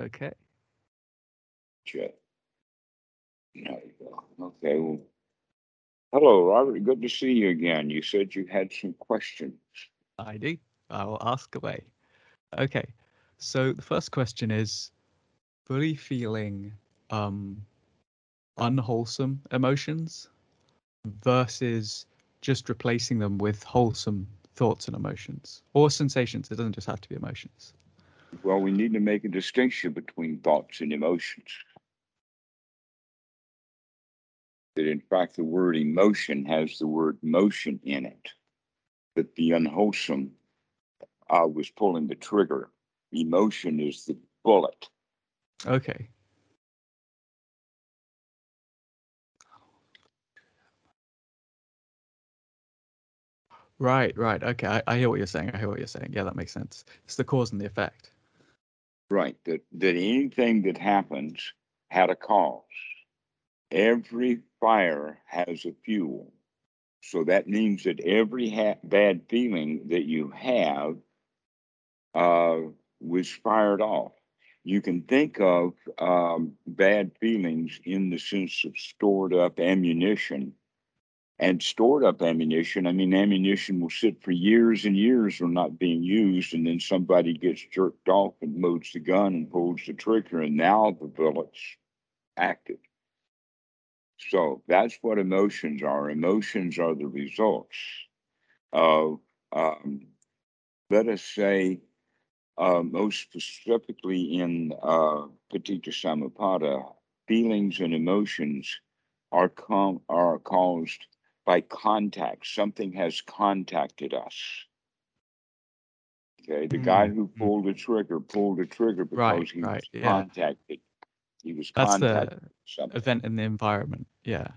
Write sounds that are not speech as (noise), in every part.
Okay. Chat. There you go. Okay. Well, hello, Robert. Good to see you again. You said you had some questions. I do. I will ask away. Okay. So the first question is fully feeling um unwholesome emotions versus just replacing them with wholesome thoughts and emotions or sensations. It doesn't just have to be emotions. Well, we need to make a distinction between thoughts and emotions. That in fact, the word emotion has the word motion in it. That the unwholesome uh, was pulling the trigger. Emotion is the bullet. Okay. Right, right. Okay, I, I hear what you're saying. I hear what you're saying. Yeah, that makes sense. It's the cause and the effect. Right. That that anything that happens had a cause. Every fire has a fuel. So that means that every ha- bad feeling that you have uh, was fired off. You can think of um, bad feelings in the sense of stored up ammunition. And stored up ammunition, I mean, ammunition will sit for years and years or not being used, and then somebody gets jerked off and loads the gun and pulls the trigger, and now the bullet's active. So that's what emotions are. Emotions are the results of, um, let us say, uh, most specifically in uh, Paticca Samuppada, feelings and emotions are com- are caused by contact. Something has contacted us. Okay, the guy Mm, who mm. pulled the trigger pulled the trigger because Right, he right, was yeah. contacted. He was That's contacted. the event in the environment. Yeah.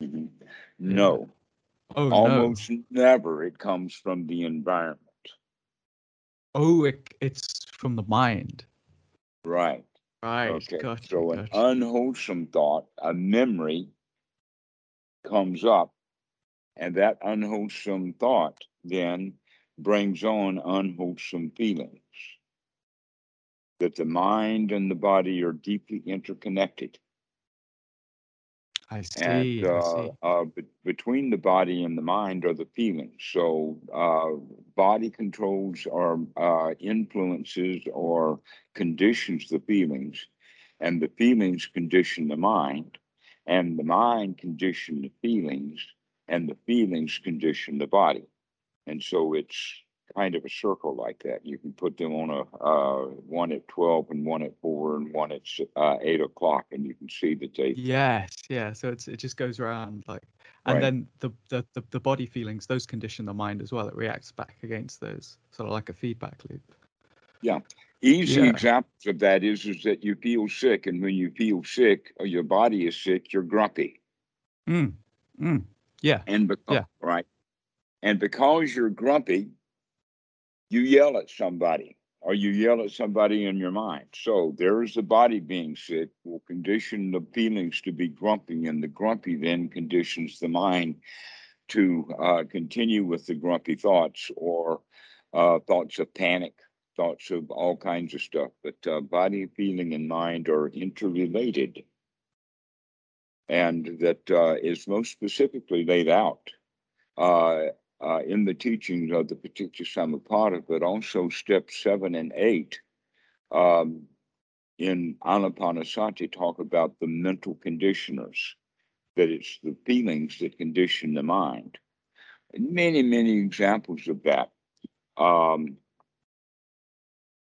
Mhm. No, Oh no. almost never it comes from the environment. Oh, it, it's from the mind. Right. Right. Okay. Gotcha. so an gotcha. unwholesome thought, a memory comes up, and that unwholesome thought then brings on unwholesome feelings. That the mind and the body are deeply interconnected. I and see. I uh, see. uh, be- between the body and the mind are the feelings. So, uh, body controls or uh, influences or conditions the feelings, and the feelings condition the mind, and the mind condition the feelings, and the feelings condition the body. And so it's kind of a circle like that. You can put them on a uh, one at twelve and one at four and one at uh, eight o'clock, and you can see that they Yes. Yeah. So it's it just goes around like, and Right. then the, the the the body feelings those condition the mind as well. It reacts back against those, sort of like a feedback loop. Yeah. Easy Yeah. examples of that is is that you feel sick, and when you feel sick or your body is sick, you're grumpy. Mm. Mm. Yeah. And because Yeah. right. And because you're grumpy, you yell at somebody or you yell at somebody in your mind. So there's the body being sick will condition the feelings to be grumpy, and the grumpy then conditions the mind to uh, continue with the grumpy thoughts or uh, thoughts of panic, thoughts of all kinds of stuff. But uh, body, feeling, and mind are interrelated. And that uh, is most specifically laid out uh, uh, in the teachings of the Paticca but also steps seven and eight um, in Anapanasati talk about the mental conditioners, that it's the feelings that condition the mind many, many examples of that. Um,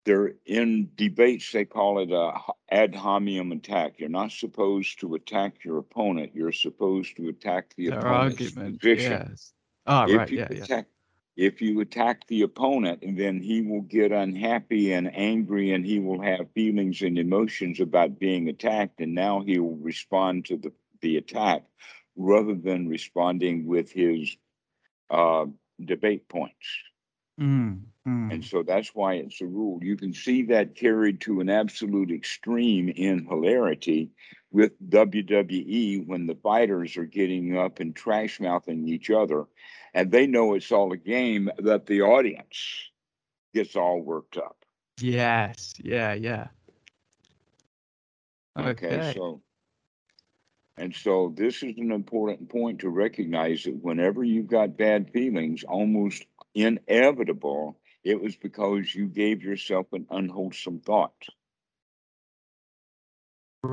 they're in debates, they call it a ad hominem attack. You're not supposed to attack your opponent, you're supposed to attack the Their opponent's argument. position. Yes. Ah. If Right. you Yeah. Yeah. attack if you attack the opponent, and then he will get unhappy and angry and he will have feelings and emotions about being attacked, and now he will respond to the, the attack rather than responding with his uh, debate points. Mm. And Mm. so that's why it's a rule. You can see that carried to an absolute extreme in hilarity with WWE when the fighters are getting up and trash mouthing each other. And they know it's all a game that the audience gets all worked up. Yes. Yeah. Yeah. Okay, Okay. so, and so this is an important point to recognize that whenever you've got bad feelings, almost inevitable, it was because you gave yourself an unwholesome thought.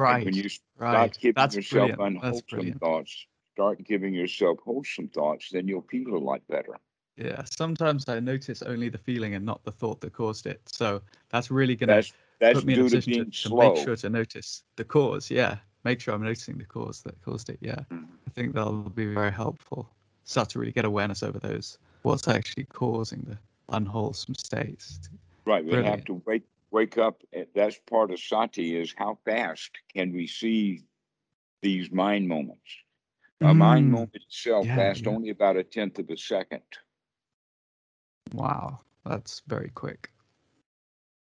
And when you start Right. giving That's yourself brilliant. Unwholesome thoughts, start giving yourself wholesome thoughts, then you'll feel a lot better. Yeah. Sometimes I notice only the feeling and not the thought that caused it. So that's really gonna That's that's put me in a position to, being to make sure to notice the cause. Yeah. Make sure I'm noticing the cause that caused it. Yeah. Mhm. I think that'll be very helpful. Start to really get awareness over those. What's actually causing the unwholesome states? Right, we have to wake wake up. That's part of sati is how fast can we see these mind moments. A mind Mm, moment itself yeah, lasts yeah. only about a tenth of a second. Wow. That's very quick.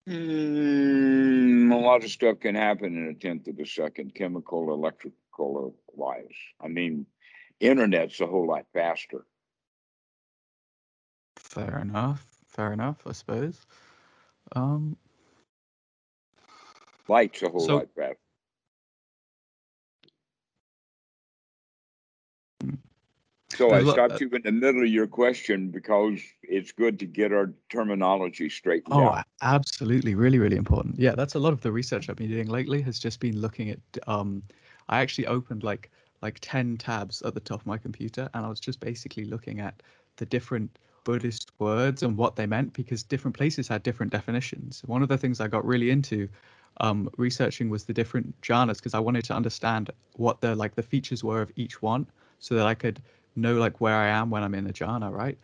Mm, a lot of stuff can happen in a tenth of a second, chemical, electrical, or wise. I mean, internet's a whole lot faster. Fair enough. Fair enough, I suppose. Um, Light's a whole so lot faster. Mm. So I there's a lot. stopped Uh, you in the middle of your question because it's good to get our terminology straightened oh, out. absolutely, really, really important. Yeah, that's a lot of the research I've been doing lately. Has just been looking at. Um, I actually opened like like ten tabs at the top of my computer, and I was just basically looking at the different Buddhist words and what they meant because different places had different definitions. One of the things I got really into um, researching was the different jhanas because I wanted to understand what the like the features were of each one, so that I could know like where I am when I'm in a jhana, right?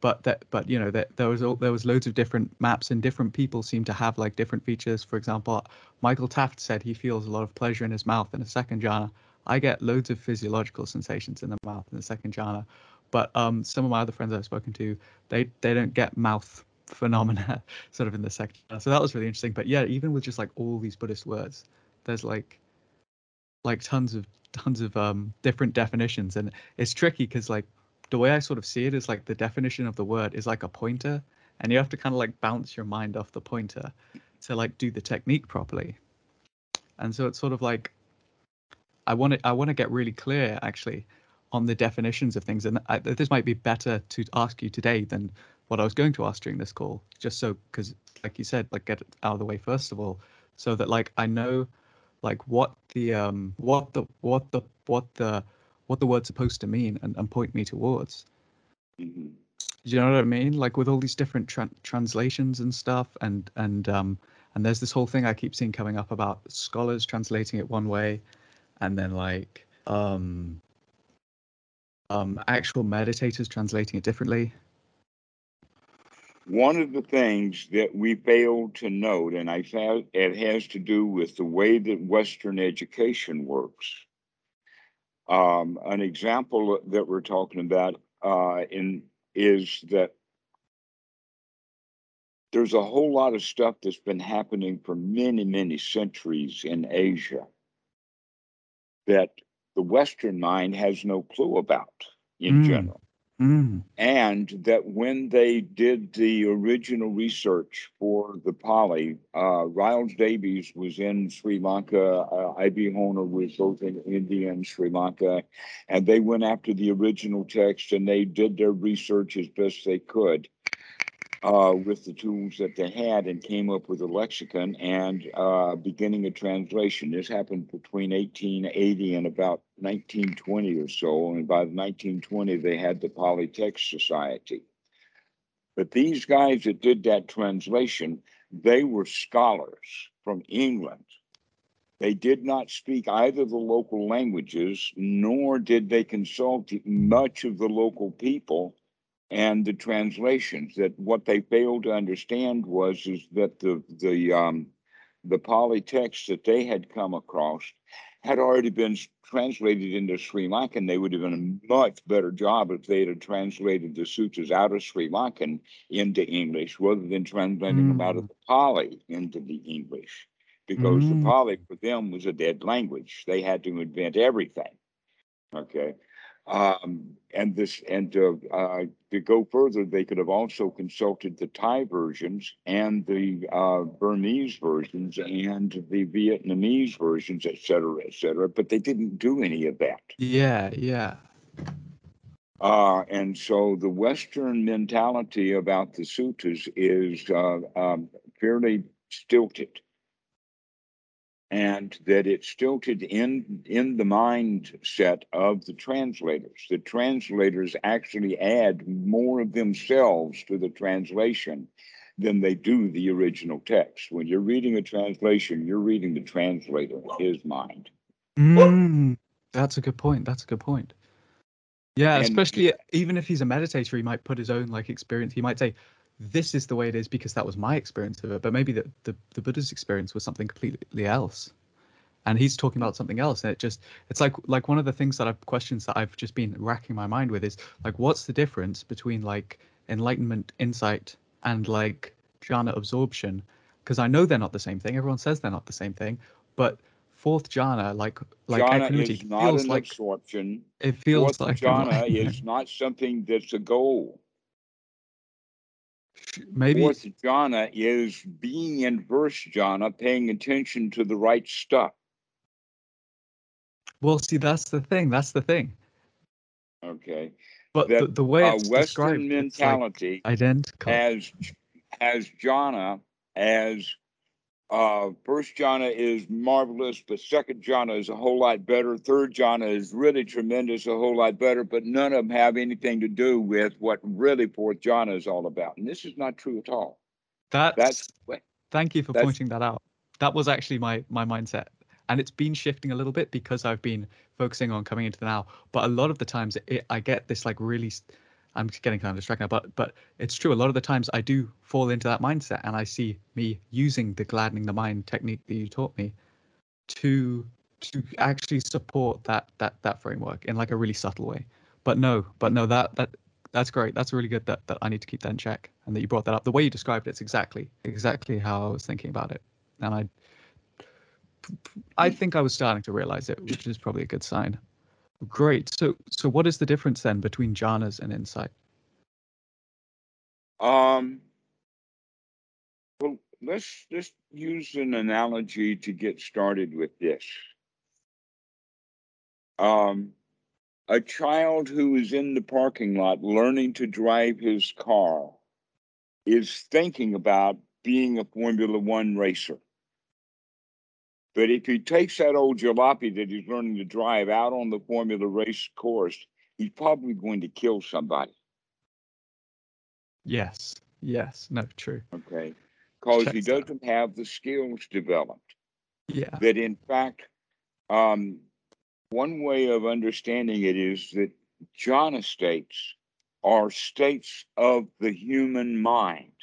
But that, but you know, that there was all, there was loads of different maps, and different people seem to have like different features. For example, Michael Taft said he feels a lot of pleasure in his mouth in a second jhana. I get loads of physiological sensations in the mouth in the second jhana, but um, some of my other friends I've spoken to, they they don't get mouth phenomena (laughs) sort of in the sector. So that was really interesting. But yeah, even with just like all these Buddhist words, there's like like tons of tons of um different definitions and it's tricky because like the way i sort of see it is like the definition of the word is like a pointer and you have to kind of like bounce your mind off the pointer to like do the technique properly and so it's sort of like i want to i want to get really clear actually on the definitions of things. And I, this might be better to ask you today than what i was going to ask during this call just so because like you said like get it out of the way first of all so that like i know like what the um what the what the what the what the word's supposed to mean and, and point me towards. Mhm. do you know what i mean? Like with all these different tran translations and stuff and and um and there's this whole thing i keep seeing coming up about scholars translating it one way and then like um um actual meditators translating it differently One of the things that we fail to note, and I found it has to do with the way that Western education works. Um, an example that we're talking about uh, in is that there's a whole lot of stuff that's been happening for many, many centuries in Asia that the Western mind has no clue about in Mm. general. mm. and that when they did the original research for the Pali, uh, Rhys Davids was in Sri Lanka, uh, I.B. Horner was both in India and Sri Lanka, and they went after the original text and they did their research as best they could uh, with the tools that they had and came up with a lexicon and uh, beginning a translation. This happened between 1880 and about 1920 or so. And by 1920, they had the Pali Text Society. But these guys that did that translation, they were scholars from England. They did not speak either the local languages, nor did they consult much of the local people and the translations that what they failed to understand was is that the the um the Pali texts that they had come across had already been translated into Sri Lankan. They would have done a much better job if they had translated the sutras out of Sri Lankan into English rather than translating them out of Mm. the Pali into the English. Because the Mm. Pali for them was a dead language. They had to invent everything. Okay. Um, and this, and to, uh, to go further, they could have also consulted the Thai versions and the uh, Burmese versions and the Vietnamese versions, et cetera, et cetera. But they didn't do any of that. Yeah, yeah. Uh, and so the Western mentality about the suttas is uh, um, fairly stilted and that it's stilted in in the mindset of the translators. The translators actually add more of themselves to the translation than they do the original text. When you're reading a translation, you're reading the translator, his mind. Mm, that's a good point. That's a good point. Yeah, And- especially even if he's a meditator, he might put his own like experience. He might say, "This is the way it is because that was my experience of it." But maybe the the, the Buddha's experience was something completely else, and he's talking about something else. And it just it's like like one of the things that I've questions that I've just been racking my mind with is like, what's the difference between like enlightenment, insight, and like jhana absorption? Because I know they're not the same thing. Everyone says they're not the same thing, but fourth jhana, like like jhana equanimity, is not feels an like absorption. it feels Fourth like jhana (laughs) is not something that's a goal. Maybe Fourth jhana is being in verse jhana, paying attention to the right stuff. well see that's the thing that's the thing Okay. but That, the, the way uh, Western it's like mentality identical has has jhana as uh first jhana is marvelous, but second jhana is a whole lot better. Third jhana is really tremendous, a whole lot better, but none of them have anything to do with what really fourth jhana is all about. And this is not true at all. that's, That's thank you for pointing that out that was actually my my mindset and it's been shifting a little bit because i've been focusing on coming into the now but a lot of the times it, i get this like really i'm getting kind of distracted now but but it's true. A lot of the times i do fall into that mindset and i see me using the gladdening the mind technique that you taught me to to actually support that that that framework in like a really subtle way. But no but no that that that's great. That's really good that, that i need to keep that in check and that you brought that up. The way you described it's exactly exactly how i was thinking about it. And i i think i was starting to realize it which is probably a good sign great so so what is the difference then between jhanas and insight Um, well, let's let's use an analogy to get started with this. Um, a child who is in the parking lot learning to drive his car is thinking about being a Formula One racer. But if he takes that old jalopy that he's learning to drive out on the Formula race course, he's probably going to kill somebody. yes yes no true Okay. Because he doesn't have the skills developed. yeah That in fact, um, one way of understanding it is that jhana states are states of the human mind.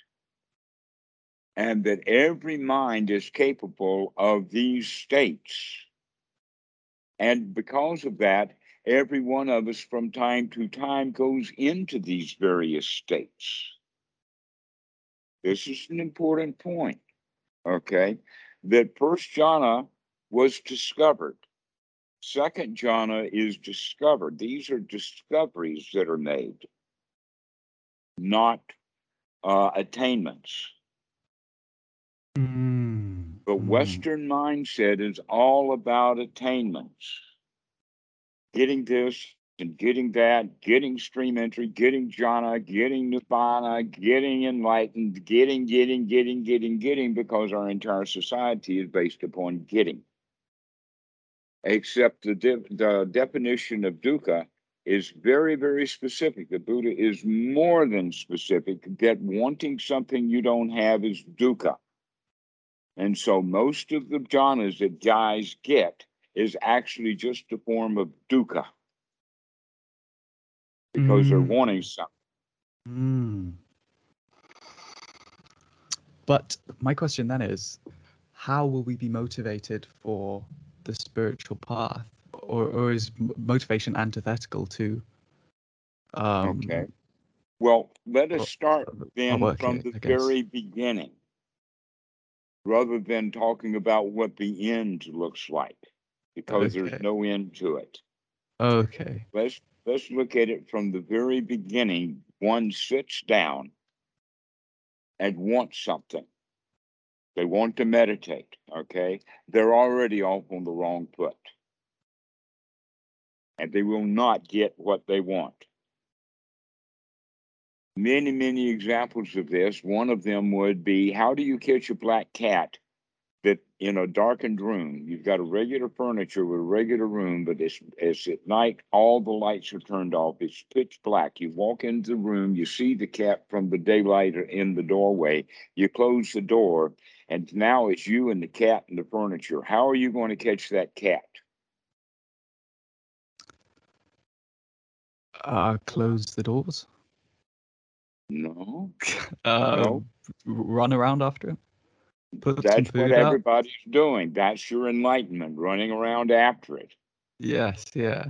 And that every mind is capable of these states. And because of that, every one of us from time to time goes into these various states. This is an important point, okay? That first jhana was discovered. Second jhana is discovered. These are discoveries that are made, not uh, attainments. Mm, The mm. Western mindset is all about attainments. Getting this and getting that, getting stream entry, getting jhana, getting nirvana, getting enlightened, getting, getting, getting, getting, getting, because our entire society is based upon getting. Except the, de- the definition of dukkha is very, very specific. The Buddha is more than specific, that wanting something you don't have is dukkha. And so most of the jhanas that guys get is actually just a form of dukkha because they're Mm. wanting something. Mm. But my question then is, how will we be motivated for the spiritual path, or or is motivation antithetical to? Um, Okay. Well, let us start then from it, the very beginning rather than talking about what the end looks like because there's no end to it. Okay. Let's let's look at it from the very beginning. One sits down and wants something. They want to meditate, okay? They're already off on the wrong foot. And they will not get what they want. Many, many examples of this. One of them would be how do you catch a black cat that in a darkened room, you've got a regular furniture with a regular room, but it's, it's at night, all the lights are turned off. It's pitch black. You walk into the room, you see the cat from the daylight in the doorway. You close the door, and now it's you and the cat and the furniture. How are you going to catch that cat? Uh, close the doors. No. uh, (laughs) No. Run around after it. Put That's what out. everybody's doing. That's your enlightenment, running around after it. Yes, yeah.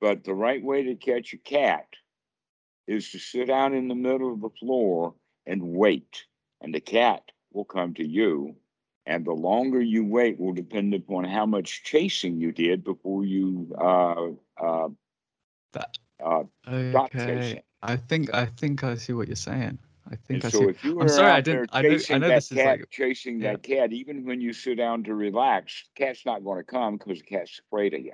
But the right way to catch a cat is to sit down in the middle of the floor and wait, and the cat will come to you. And the longer you wait will depend upon how much chasing you did before you uh, uh, That uh, okay. chasing. I think I think I see what you're saying. I think And I so see. if you I'm sorry, I didn't- I know- I chasing know that this is cat, like- chasing yeah. that cat, even when you sit down to relax, cat's not going to come because the cat's afraid of you.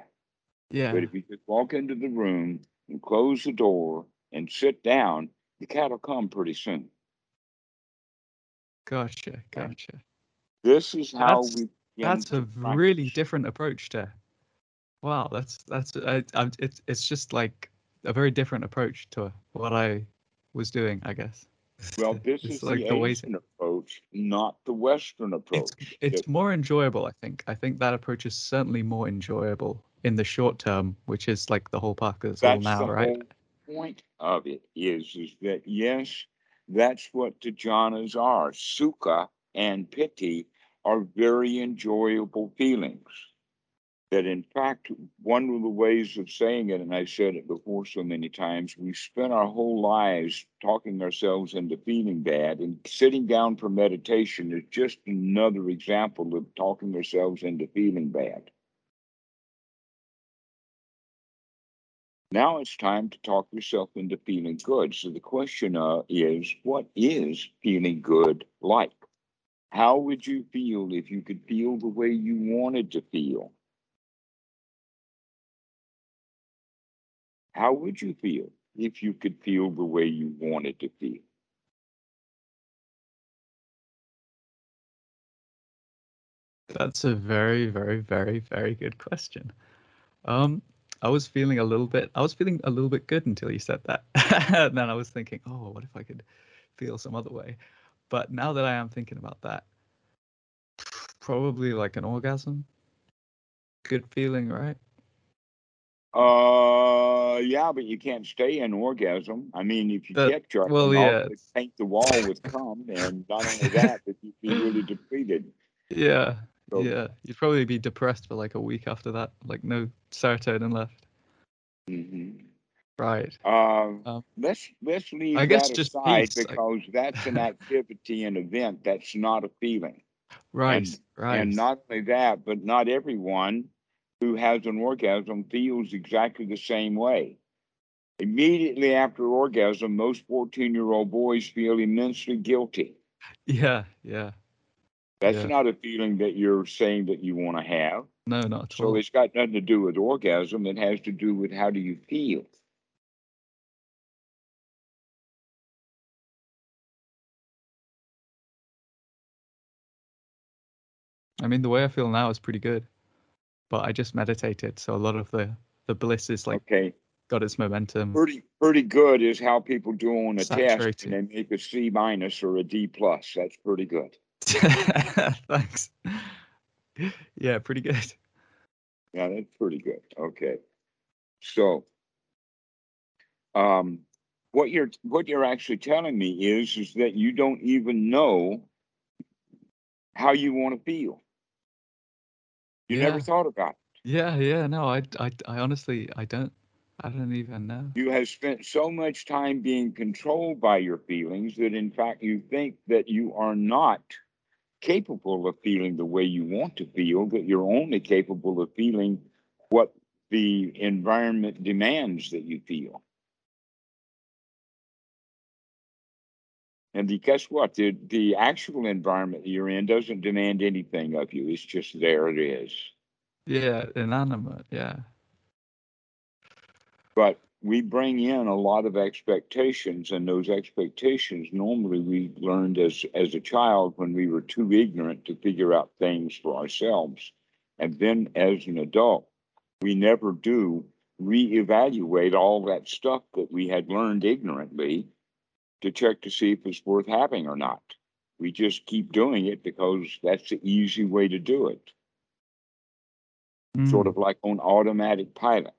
Yeah. But if you just walk into the room and close the door and sit down, the cat will come pretty soon. Gotcha. Gotcha. This is how That's- we. That's a to really different approach to. Wow, that's that's I, I, it's it's just like a very different approach to what I was doing, I guess. Well, (laughs) this is like the Asian approach, not the Western approach. it's that- more enjoyable, I think. I think that approach is certainly more enjoyable in the short term, which is like the whole park is all now, the right? whole point of it is, is that yes, that's what the jhanas are. Sukha and piti are very enjoyable feelings. That in fact, one of the ways of saying it, and I said it before so many times, we spend our whole lives talking ourselves into feeling bad, and sitting down for meditation is just another example of talking ourselves into feeling bad. Now it's time to talk yourself into feeling good. So the question uh, is, what is feeling good like? How would you feel if you could feel the way you wanted to feel? How would you feel if you could feel the way you wanted to feel? That's a very, very, very, very good question. Um, I was feeling a little bit, I was feeling a little bit good until you said that. (laughs) and then I was thinking, oh, what if I could feel some other way? But now that I am thinking about that, probably like an orgasm. Good feeling, right? Uh, yeah, but you can't stay in orgasm. I mean, if you That- kept jerking well, yeah, paint the wall with cum, and not only that, but you'd be really depleted. Yeah, So- yeah. You'd probably be depressed for like a week after that, like no serotonin left. Mhm. Right. Um, Um, let's let's leave I guess that just aside peace, because that's an activity and event. That's not a feeling. Right. And- right. And not only that, but not everyone who has an orgasm feels exactly the same way. Immediately after orgasm, most 14 year old boys feel immensely guilty. Yeah, yeah. That's Yeah. not a feeling that you're saying that you want to have. No, not at So all. it's got nothing to do with orgasm. It has to do with how do you feel. I mean, the way I feel now is pretty good, but I just meditated, so a lot of the the bliss is like okay. got its momentum. Pretty pretty good is how people do on a test and they make a C minus or a D plus. That's pretty good. (laughs) Thanks. Yeah, pretty good. Yeah, that's pretty good. Okay. So um what you're what you're actually telling me is is that you don't even know how you want to feel. You never thought about it. Yeah, yeah. No, I, I, I honestly, I don't, I don't even know. You have spent so much time being controlled by your feelings that in fact you think that you are not capable of feeling the way you want to feel, that you're only capable of feeling what the environment demands that you feel. And the, guess what? The, the actual environment you're in doesn't demand anything of you. It's just there it is. Yeah, inanimate. Yeah. But we bring in a lot of expectations, and those expectations normally we learned as, as a child when we were too ignorant to figure out things for ourselves. And then as an adult, we never do reevaluate all that stuff that we had learned ignorantly to check to see if it's worth having or not. We just keep doing it because that's the easy way to do it. Mm. Sort of like on automatic pilot.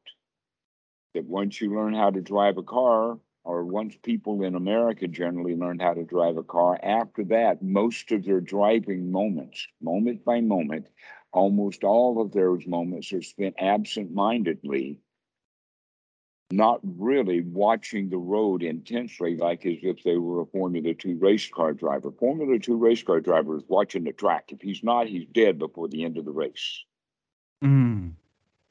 That once you learn how to drive a car, or once people in America generally learn how to drive a car, after that, most of their driving moments, moment by moment, almost all of those moments are spent absent mindedly not really watching the road intensely, like as if they were a Formula Two race car driver. Formula Two race car driver is watching the track. If he's not, he's dead before the end of the race. Mm.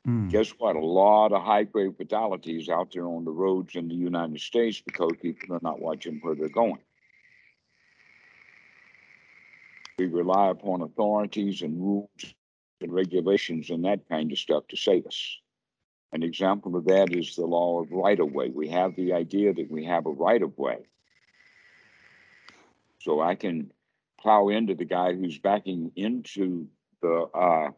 Mm. Guess what? A lot of high grade fatalities out there on the roads in the United States because people are not watching where they're going. We rely upon authorities and rules and regulations and that kind of stuff to save us. An example of that is the law of right of way. We have the idea that we have a right of way. So I can plow into the guy who's backing into the uh,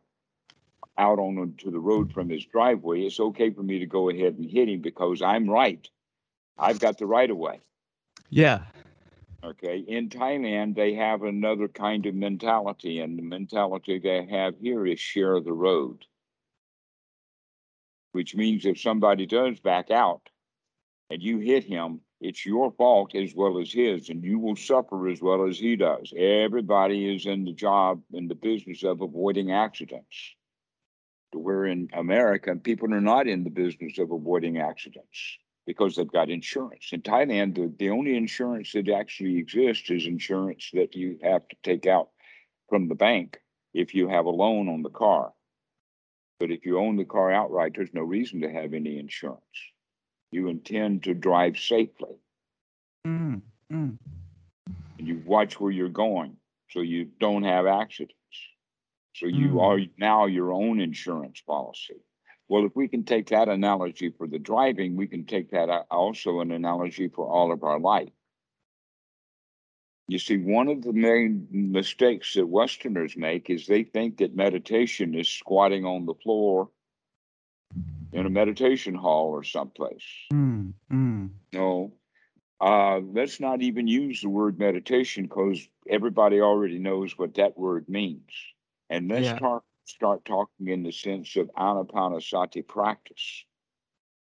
out onto the road from his driveway. It's okay for me to go ahead and hit him because I'm right. I've got the right of way. Yeah. Okay. In Thailand, they have another kind of mentality, and the mentality they have here is share the road which means if somebody does back out and you hit him, it's your fault as well as his, and you will suffer as well as he does. Everybody is in the job, in the business of avoiding accidents. Where in America, people are not in the business of avoiding accidents because they've got insurance. In Thailand, the, the only insurance that actually exists is insurance that you have to take out from the bank if you have a loan on the car. But if you own the car outright, there's no reason to have any insurance. You intend to drive safely. Mm. Mm. And you watch where you're going so you don't have accidents. So you Mm. are now your own insurance policy. Well, if we can take that analogy for the driving, we can take that also an analogy for all of our life. You see, one of the main mistakes that Westerners make is they think that meditation is squatting on the floor in a meditation hall or someplace. Mm. Mm. No, uh, let's not even use the word meditation because everybody already knows what that word means. And let's Yeah. talk, start talking in the sense of anapanasati practice.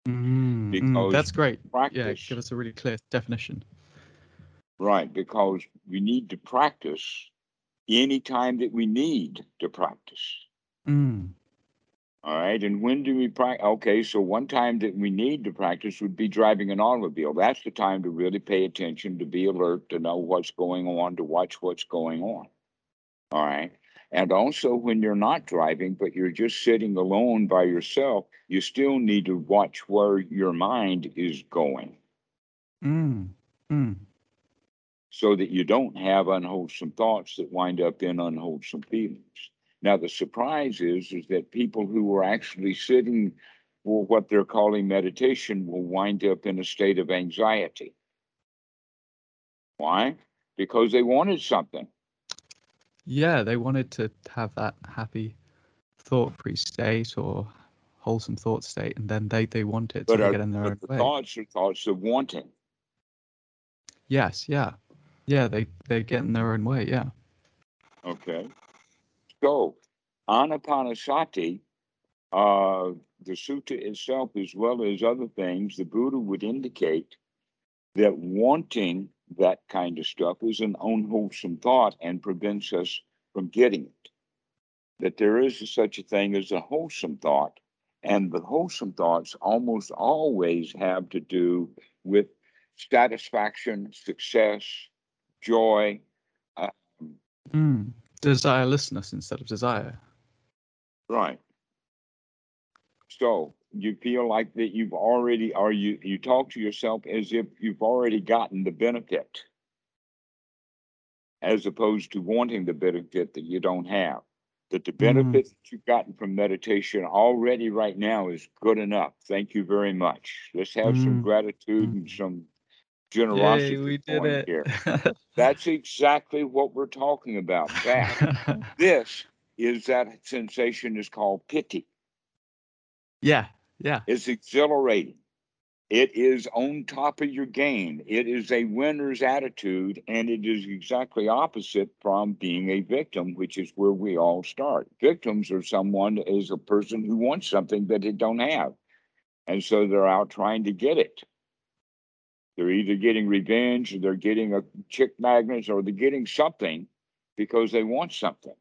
Mm. Mm. Because That's great. Yeah. Give us a really clear definition. Right? Because we need to practice anytime that we need to practice. Mm. All right. And when do we practice? Okay. So one time that we need to practice would be driving an automobile. That's the time to really pay attention, to be alert, to know what's going on, to watch what's going on. All right. And also when you're not driving, but you're just sitting alone by yourself, you still need to watch where your mind is going Mm. Mm. So that you don't have unwholesome thoughts that wind up in unwholesome feelings. Now, the surprise is, is that people who are actually sitting for what they're calling meditation will wind up in a state of anxiety. Why? Because they wanted something. Yeah, they wanted to have that happy, thought-free state or wholesome thought state, and then they they want it, so But, are, get in their own the way. thoughts are thoughts of wanting. Yes, yeah, yeah. They they get in their own way. Yeah. Okay. So, anapanasati, uh, the sutta itself, as well as other things, the Buddha would indicate that wanting that kind of stuff is an unwholesome thought and prevents us from getting it. That there is such a thing as a wholesome thought, and the wholesome thoughts almost always have to do with satisfaction, success, joy. Mm. Desirelessness instead of desire. Right. So you feel like that you've already, or you, you talk to yourself as if you've already gotten the benefit. As opposed to wanting the benefit that you don't have. That the benefit that you've gotten from meditation already right now is good enough. Thank you very much. Let's have some Mm. gratitude and some generosity Yay, we did it. here. (laughs) That's exactly what we're talking about. That (laughs) this is that sensation is called piti. yeah, yeah. It's exhilarating. It is on top of your game. It is a winner's attitude, and it is exactly opposite from being a victim, which is where we all start. Victims are someone is a person who wants something that they don't have, and so they're out trying to get it. They're either getting revenge, or they're getting a chick magnet, or they're getting something because they want something.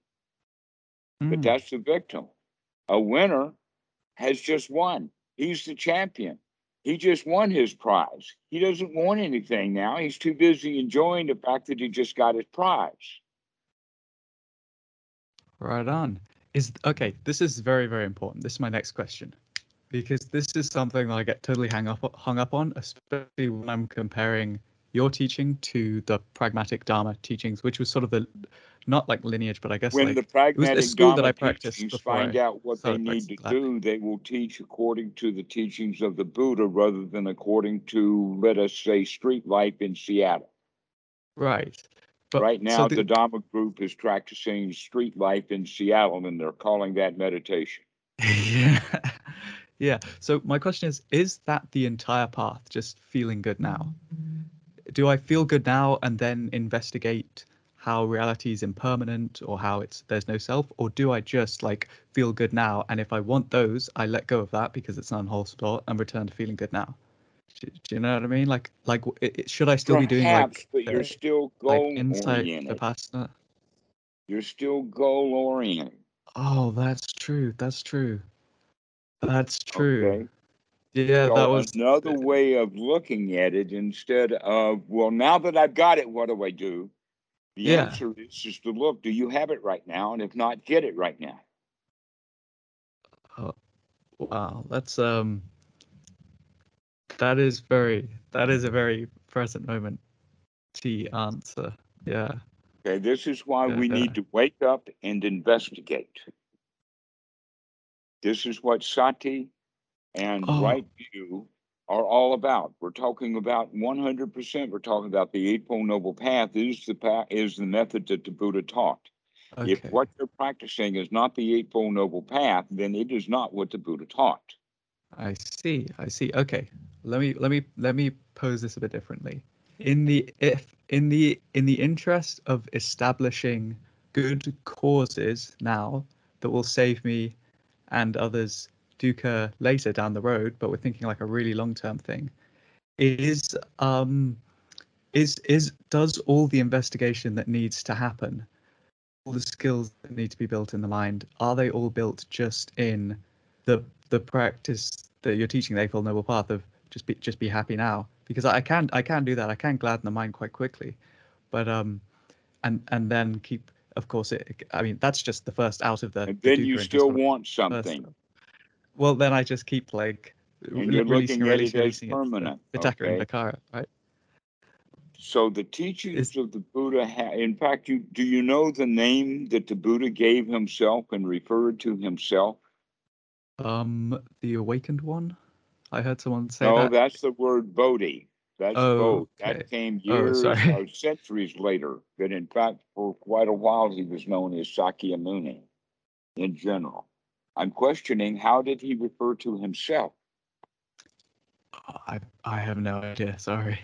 But Mm. that's the victim. A winner has just won. He's the champion. He just won his prize. He doesn't want anything now. He's too busy enjoying the fact that he just got his prize. Right on. Is okay, this is very, very important. This is my next question. Because this is something that I get totally hung up hung up on, especially when I'm comparing your teaching to the pragmatic Dharma teachings, which was sort of the not like lineage, but I guess When like the pragmatic school that I practiced teachings find out what they need to practicing do, they will teach according to the teachings of the Buddha rather than according to, let us say, street life in Seattle. right. But right so now, the- the Dharma group is practicing street life in Seattle, and they're calling that meditation. (laughs) yeah. Yeah. So my question is is that the entire path just feeling good now? Do I feel good now and then investigate how reality is impermanent or how it's there's no self or do I just like feel good now and if I want those I let go of that because it's an unwholesome thought and return to feeling good now. Do, do you know what I mean? Like like it, it- should I still be doing Perhaps, like but you're the- still like goal insight oriented. vipassana? You're still goal oriented. Oh, that's true. That's true. That's true. Okay. Yeah, So that was another way of looking at it instead of, well, now that I've got it, what do I do? The Yeah. answer is just to look, do you have it right now? And if not, get it right now. Wow, that's um that is very that is a very present moment T answer. Yeah. Okay. This is why we Yeah. need to wake up and investigate. This is what sati and Oh. right view are all about. We're talking about 100%. We're talking about the Eightfold Noble Path is the path, is the method that the Buddha taught. Okay. If what you're practicing is not the Eightfold Noble Path, then it is not what the Buddha taught. I see. I see. Okay. Let me let me let me pose this a bit differently. In the if in the in the interest of establishing good causes now that will save me and others dukkha later down the road, but we're thinking like a really long term thing, is um is is does all the investigation that needs to happen, all the skills that need to be built in the mind, are they all built just in the the practice that you're teaching the Eightfold Noble Path of just be just be happy now? Because I can I can do that. I can gladden the mind quite quickly, but um, and and then keep of course it I mean that's just the first out of the. And then dukkha you still want something. stuff. Well, then I just keep like And you're releasing looking and at it releasing, as releasing. It's permanent, the and okay? Vikara, right? So the teachings of the Buddha, ha- in fact, you do you know the name that the Buddha gave himself and referred to himself? Um, the awakened one. I heard someone say no, that. that's the word Bodhi. That's Oh, okay. That came Oh, years sorry. or centuries later. But in fact, for quite a while, he was known as Sakyamuni in general. I'm questioning how did he refer to himself? I I have no idea. Sorry.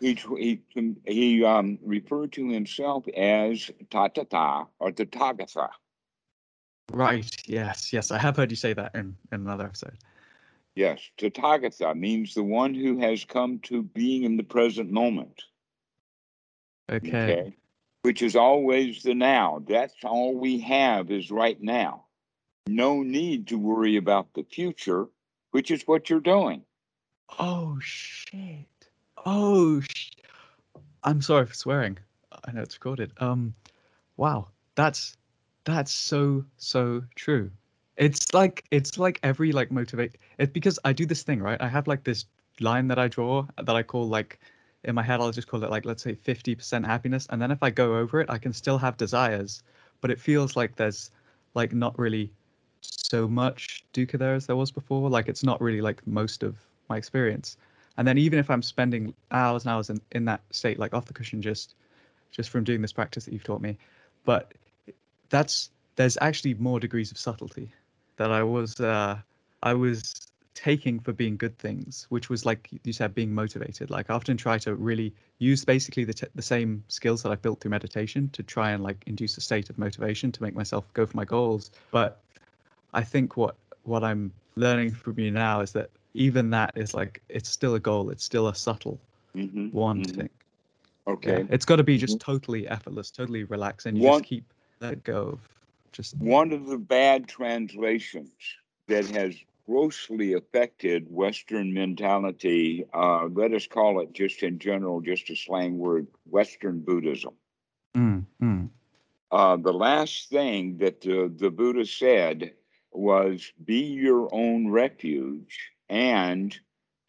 He he he um, referred to himself as Tatata or Tathagata. Right. Yes. Yes. I have heard you say that in, in another episode. Yes, Tathagata means the one who has come to being in the present moment. Okay. Which is always the now. That's all we have is right now. No need to worry about the future, which is what you're doing. Oh shit. Oh sh- I'm sorry for swearing. I know it's recorded. Um wow. That's that's so so true. It's like it's like every like motivate it because I do this thing, right? I have like this line that I draw that I call like in my head I'll just call it like let's say 50% happiness and then if I go over it I can still have desires, but it feels like there's like not really so much dukkha there as there was before. Like it's not really like most of my experience. And then even if I'm spending hours and hours in, in that state, like off the cushion, just just from doing this practice that you've taught me, but that's there's actually more degrees of subtlety that I was uh, I was taking for being good things, which was like you said, being motivated. Like I often try to really use basically the t- the same skills that I've built through meditation to try and like induce a state of motivation to make myself go for my goals. But I think what what I'm learning from you now is that even that is like it's still a goal. It's still a subtle Mhm, wanting. Okay. Yeah, it's got to be just totally effortless, totally relaxed, and you One- just keep let go of just One of the bad translations that has grossly affected Western mentality, uh, let us call it just in general, just a slang word, Western Buddhism. Mm, mm, Uh, the last thing that the, the Buddha said was be your own refuge and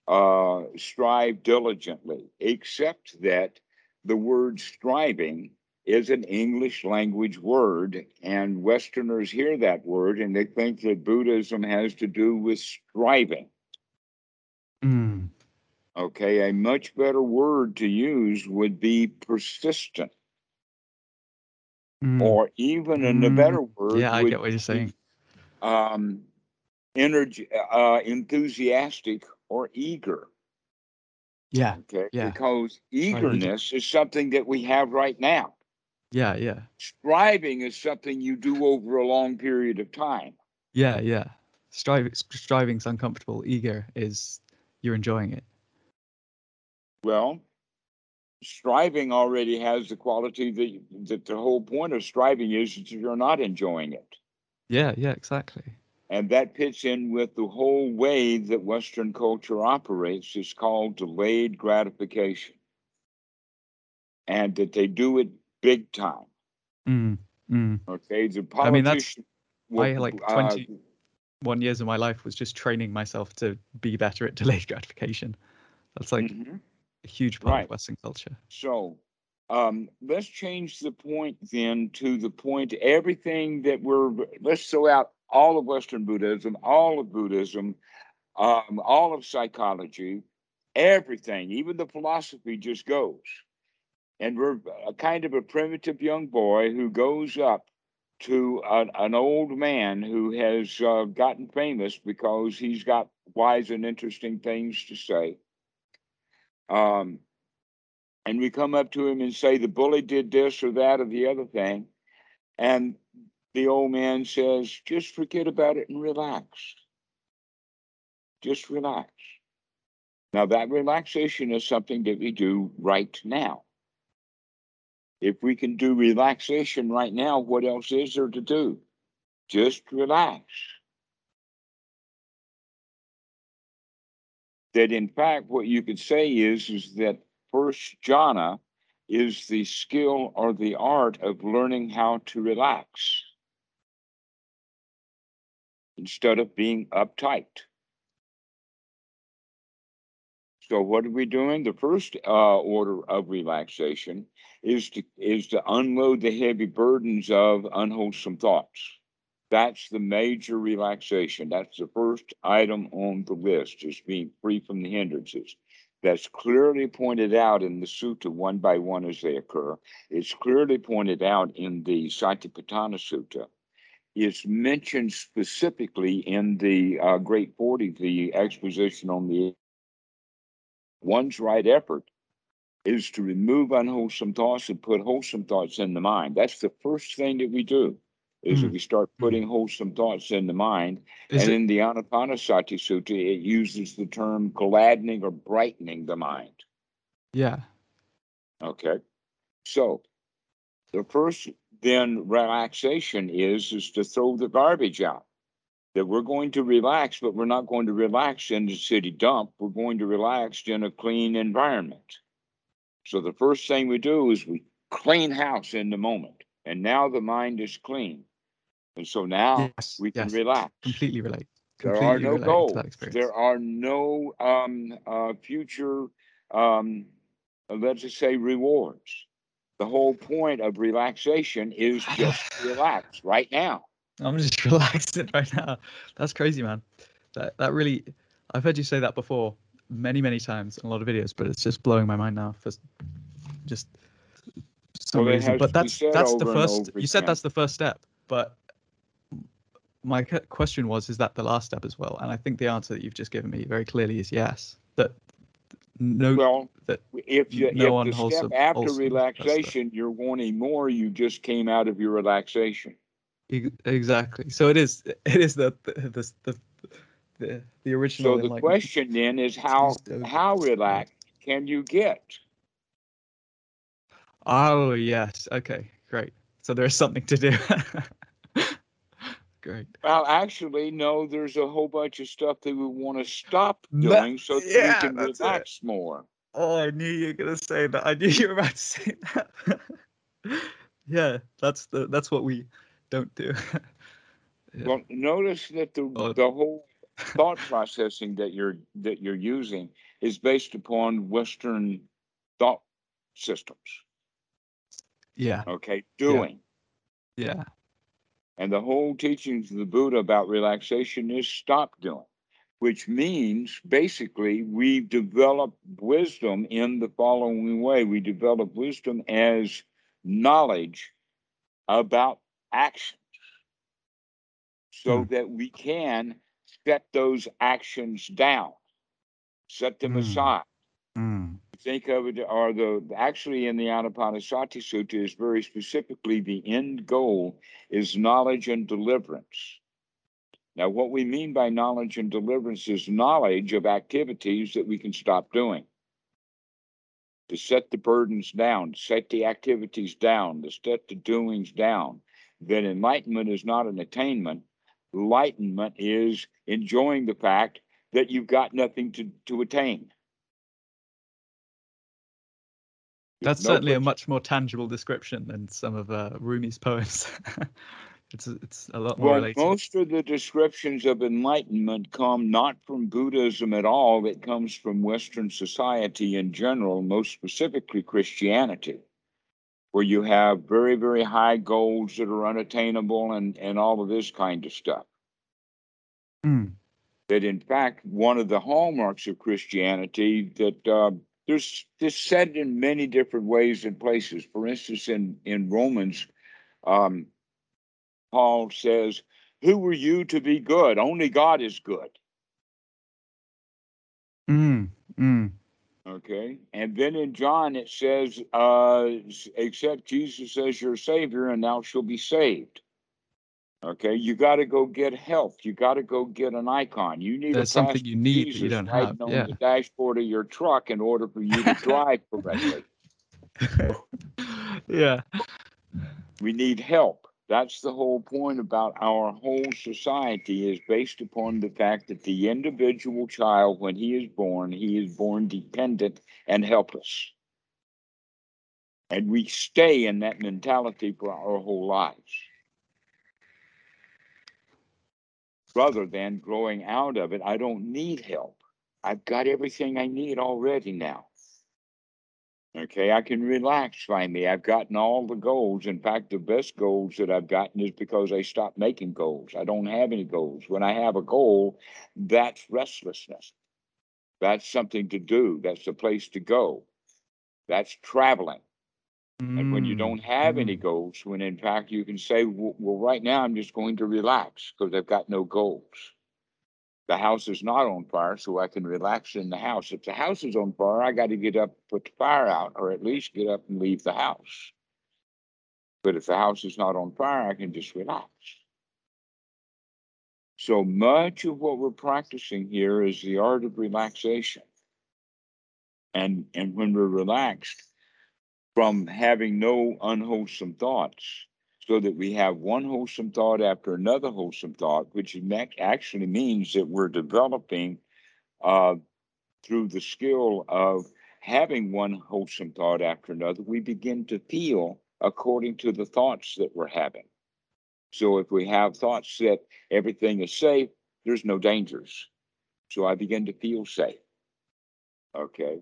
uh, strive diligently, except that the word striving is an English language word, and Westerners hear that word and they think that Buddhism has to do with striving. mm, Okay, a much better word to use would be persistent, mm. or even in a Mm, better word, yeah, I get what you're be, saying. um, energy, uh, enthusiastic or eager. Yeah, Okay, Yeah. because eager. eagerness is something that we have right now. Yeah, yeah, Striving is something you do over a long period of time. yeah, yeah. Striving, striving's uncomfortable. Eager is you're enjoying it. Well, striving already has the quality that, that the whole point of striving is that you're not enjoying it. Yeah, yeah, exactly. And that fits in with the whole way that Western culture operates. It's called delayed gratification. And that they do it big time. Mm, mm. Okay. The politician. I mean, that's- will, like, uh, One years of my life was just training myself to be better at (laughs) delayed gratification. That's like mhm. a huge part Right. of Western culture. So um, let's change the point then to the point everything that we're, let's throw out all of Western Buddhism, all of Buddhism, um, all of psychology, everything, even the philosophy just goes. And we're a kind of a primitive young boy who goes up to an, an old man who has uh, gotten famous because he's got wise and interesting things to say. Um, and we come up to him and say the bully did this or that or the other thing. And the old man says just forget about it and relax. Just relax. Now that relaxation is something that we do right now if we can do relaxation right now what else is there to do just relax that in fact what you could say is is that first jhana is the skill or the art of learning how to relax instead of being uptight. So what are we doing? The first uh, order of relaxation is to is to unload the heavy burdens of unwholesome thoughts. That's the major relaxation. That's the first item on the list is being free from the hindrances. That's clearly pointed out in the sutta one by one as they occur. It's clearly pointed out in the Satipatthana Sutta. It's mentioned specifically in the uh, Great 40, the exposition on the one's right effort is to remove unwholesome thoughts and put wholesome thoughts in the mind. That's the first thing that we do. Is Mm. we start putting wholesome thoughts in the mind, Is and it? in the Anapanasati Sutta, it uses the term gladdening or brightening the mind. Yeah. Okay. So the first then relaxation is is to throw the garbage out. That we're going to relax, but we're not going to relax in the city dump. We're going to relax in a clean environment. So the first thing we do is we clean house in the moment. And now the mind is clean. And so now yes, we can yes, relax. completely relate. There are no goals. There are no um, uh, future, um, let's just say, rewards. The whole point of relaxation is (sighs) just relax right now. I'm just (laughs) relaxing right now. That's crazy, man. That that really, I've heard you say that before many many times in a lot of videos, but it's just blowing my mind now for just some Well, reason. But that's that's the first. You said that's the first step, but my question was, is that the last step as well? And I think the answer that you've just given me very clearly is yes. That no, Well, that if you no if the step after wholesome, relaxation you're wanting more, you just came out of your relaxation. exactly. So it is. It is the the the the, the, the original. So the enlightenment. question then is how how relaxed can you get? Oh yes. Okay. Great. So there is something to do. (laughs) Great. Well, actually, no. There's a whole bunch of stuff that we want to stop That- doing so that yeah, we can that's it. relax more. Oh, I knew you were gonna say that. I knew (laughs) you were about to say that. (laughs) yeah, that's the that's what we don't do. Yeah. Well, notice that the Oh. the whole thought processing that you're that you're using is based upon Western thought systems. yeah. Okay, doing. Yeah. And the whole teachings of the Buddha about relaxation is stop doing, which means basically we develop wisdom in the following way. We develop wisdom as knowledge about action so Hmm. that we can set those actions down, set them Hmm. aside. Mm. Think of it, or the actually in the Anapanasati Sutta is very specifically the end goal is knowledge and deliverance. Now, what we mean by knowledge and deliverance is knowledge of activities that we can stop doing. To set the burdens down, set the activities down, to set the doings down. That enlightenment is not an attainment. Enlightenment is enjoying the fact that you've got nothing to, to attain. That's No certainly a much more tangible description than some of uh, Rumi's poems. (laughs) it's it's a lot more Well, related. most of the descriptions of enlightenment come not from Buddhism at all. It comes from Western society in general, most specifically Christianity, where you have very, very high goals that are unattainable and, and all of this kind of stuff. Mm. That, in fact, one of the hallmarks of Christianity that uh, there's this said in many different ways and places. For instance, in, in Romans, um, Paul says, Who were you to be good? Only God is good. Mm. Mm. Okay. And then in John, it says, uh, Accept Jesus as your Savior, and thou shalt be saved. Okay. You got to go get help. You got to go get an icon. You need a something you need that you don't have, on yeah. the dashboard of your truck in order for you to (laughs) drive correctly. (laughs) yeah. We need help. That's the whole point about our whole society is based upon the fact that the individual child, when he is born, he is born dependent and helpless. And we stay in that mentality for our whole lives. Rather than growing out of it, I don't need help. I've got everything I need already now. Okay, I can relax finally. I've gotten all the goals. In fact, the best goals that I've gotten is because I stopped making goals. I don't have any goals. When I have a goal, that's restlessness. That's something to do. That's a place to go. That's traveling. And when you Mm, don't have any mm. goals, when in fact you can say, well, well, right now I'm just going to relax because I've got no goals. The house is not on fire, so I can relax in the house. If the house is on fire, I got to get up, put the fire out, or at least get up and leave the house. But if the house is not on fire, I can just relax. So much of what we're practicing here is the art of relaxation. And, and when we're relaxed from having no unwholesome thoughts, so that we have one wholesome thought after another wholesome thought, which actually means that we're developing uh, through the skill of having one wholesome thought after another, we begin to feel according to the thoughts that we're having. So if we have thoughts that everything is safe, there's no dangers. So I begin to feel safe. Okay.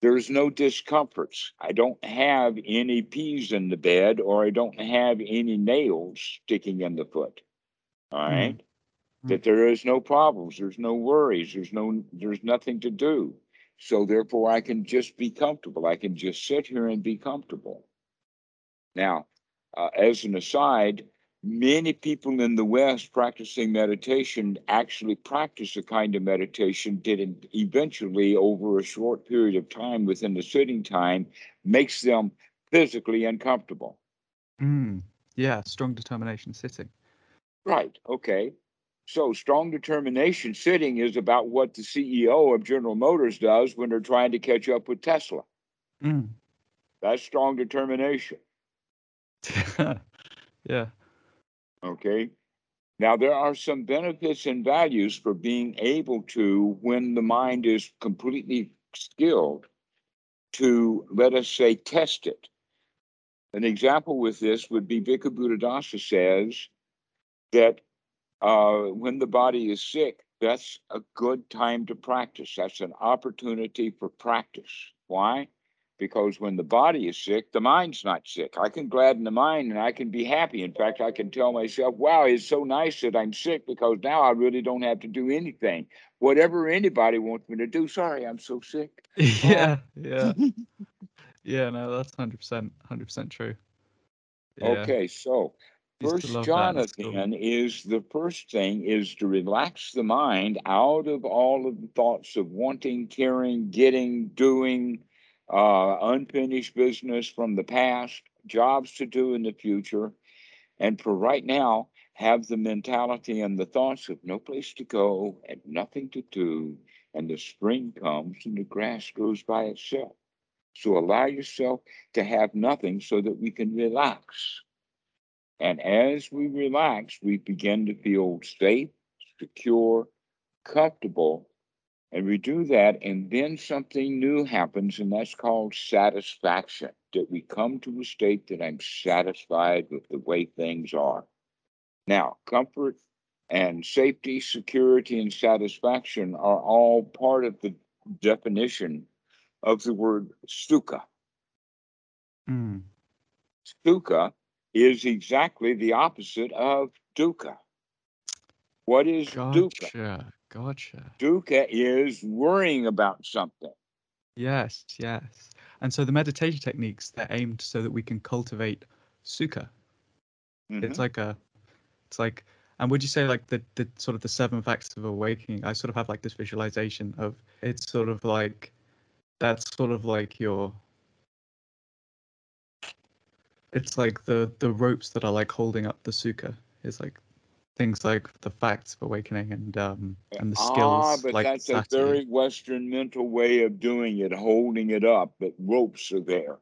There's no discomforts. I don't have any peas in the bed or I don't have any nails sticking in the foot. All right? Mm. right. Mm. That there is no problems, there's no worries, there's no there's nothing to do. So therefore I can just be comfortable. I can just sit here and be comfortable. Now, uh, as an aside, many people in the West practicing meditation actually practice a kind of meditation in- eventually, over a short period of time within the sitting time, makes them physically uncomfortable. Mm. Yeah, strong determination sitting. Right. Okay. So strong determination sitting is about what the CEO of General Motors does when they're trying to catch up with Tesla. Mm. That's strong determination. (laughs) yeah. Okay. Now, there are some benefits and values for being able to, when the mind is completely skilled, to let us say test it. An example with this would be Bhikkhu Buddhadasa says that uh, when the body is sick, that's a good time to practice. That's an opportunity for practice. Why? Because when the body is sick, the mind's not sick. I can gladden the mind and I can be happy. In fact, I can tell myself, wow, it's so nice that I'm sick because now I really don't have to do anything. Whatever anybody wants me to do, sorry, I'm so sick. (laughs) Uh, yeah. Yeah. (laughs) Yeah. No, that's hundred percent, hundred percent true. Yeah. Okay, so First Jonathan that John in school. then is the first thing is to relax the mind out of all of the thoughts of wanting, caring, getting, doing, uh, unfinished business from the past, jobs to do in the future, and for right now, have the mentality and the thoughts of no place to go and nothing to do, and the spring comes and the grass grows by itself. So allow yourself to have nothing so that we can relax. And as we relax, we begin to feel safe, secure, comfortable. And we do that, and then something new happens, and that's called satisfaction. That we come to a state that I'm satisfied with the way things are. Now, comfort and safety, security, and satisfaction are all part of the definition of the word sukha. Mm. Sukha is exactly the opposite of dukkha. What is dukkha? Gotcha. Dukkha is worrying about something. Yes. Yes. And so the meditation techniques they're aimed so that we can cultivate sukha. It's Mhm. like a, it's like, and would you say like the the sort of the seven factors of awakening? I sort of have like this visualization of it's sort of like, that's sort of like your. It's like the the ropes that are like holding up the sukha. It's like things like the factors of awakening and um and the skills. ah, skills but like that's a very Western mental way of doing it, holding it up, But ropes are there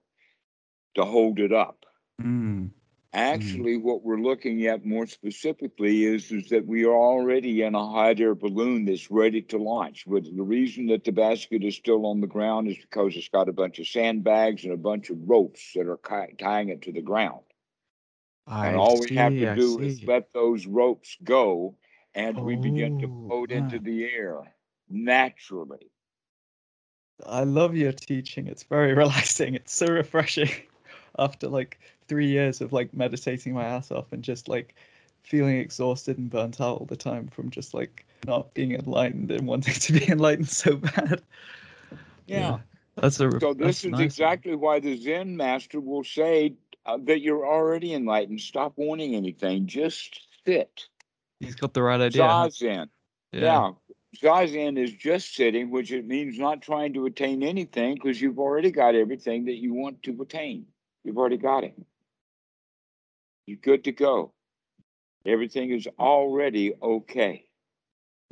to hold it up. Mm, Actually, what we're looking at more specifically is, is that we are already in a hot air balloon that's ready to launch. But the reason that the basket is still on the ground is because it's got a bunch of sandbags and a bunch of ropes that are tying it to the ground. I And all we have to I do is see. let those ropes go, and we begin to Oh, float into man. the air naturally. I love your teaching. It's very (laughs) relaxing. It's so refreshing (laughs) after like three years of like meditating my ass off and just like feeling exhausted and burnt out all the time from just like not being enlightened and wanting (laughs) to be enlightened so bad. Yeah. That's a ref- So that's this is nice. exactly why the Zen master will say uh, that you're already enlightened. Stop wanting anything. Just sit. He's got the right idea. Zazen. Yeah. Yeah. Zazen is just sitting, which it means not trying to attain anything because you've already got everything that you want to attain. You've already got it. You're good to go. Everything is already okay.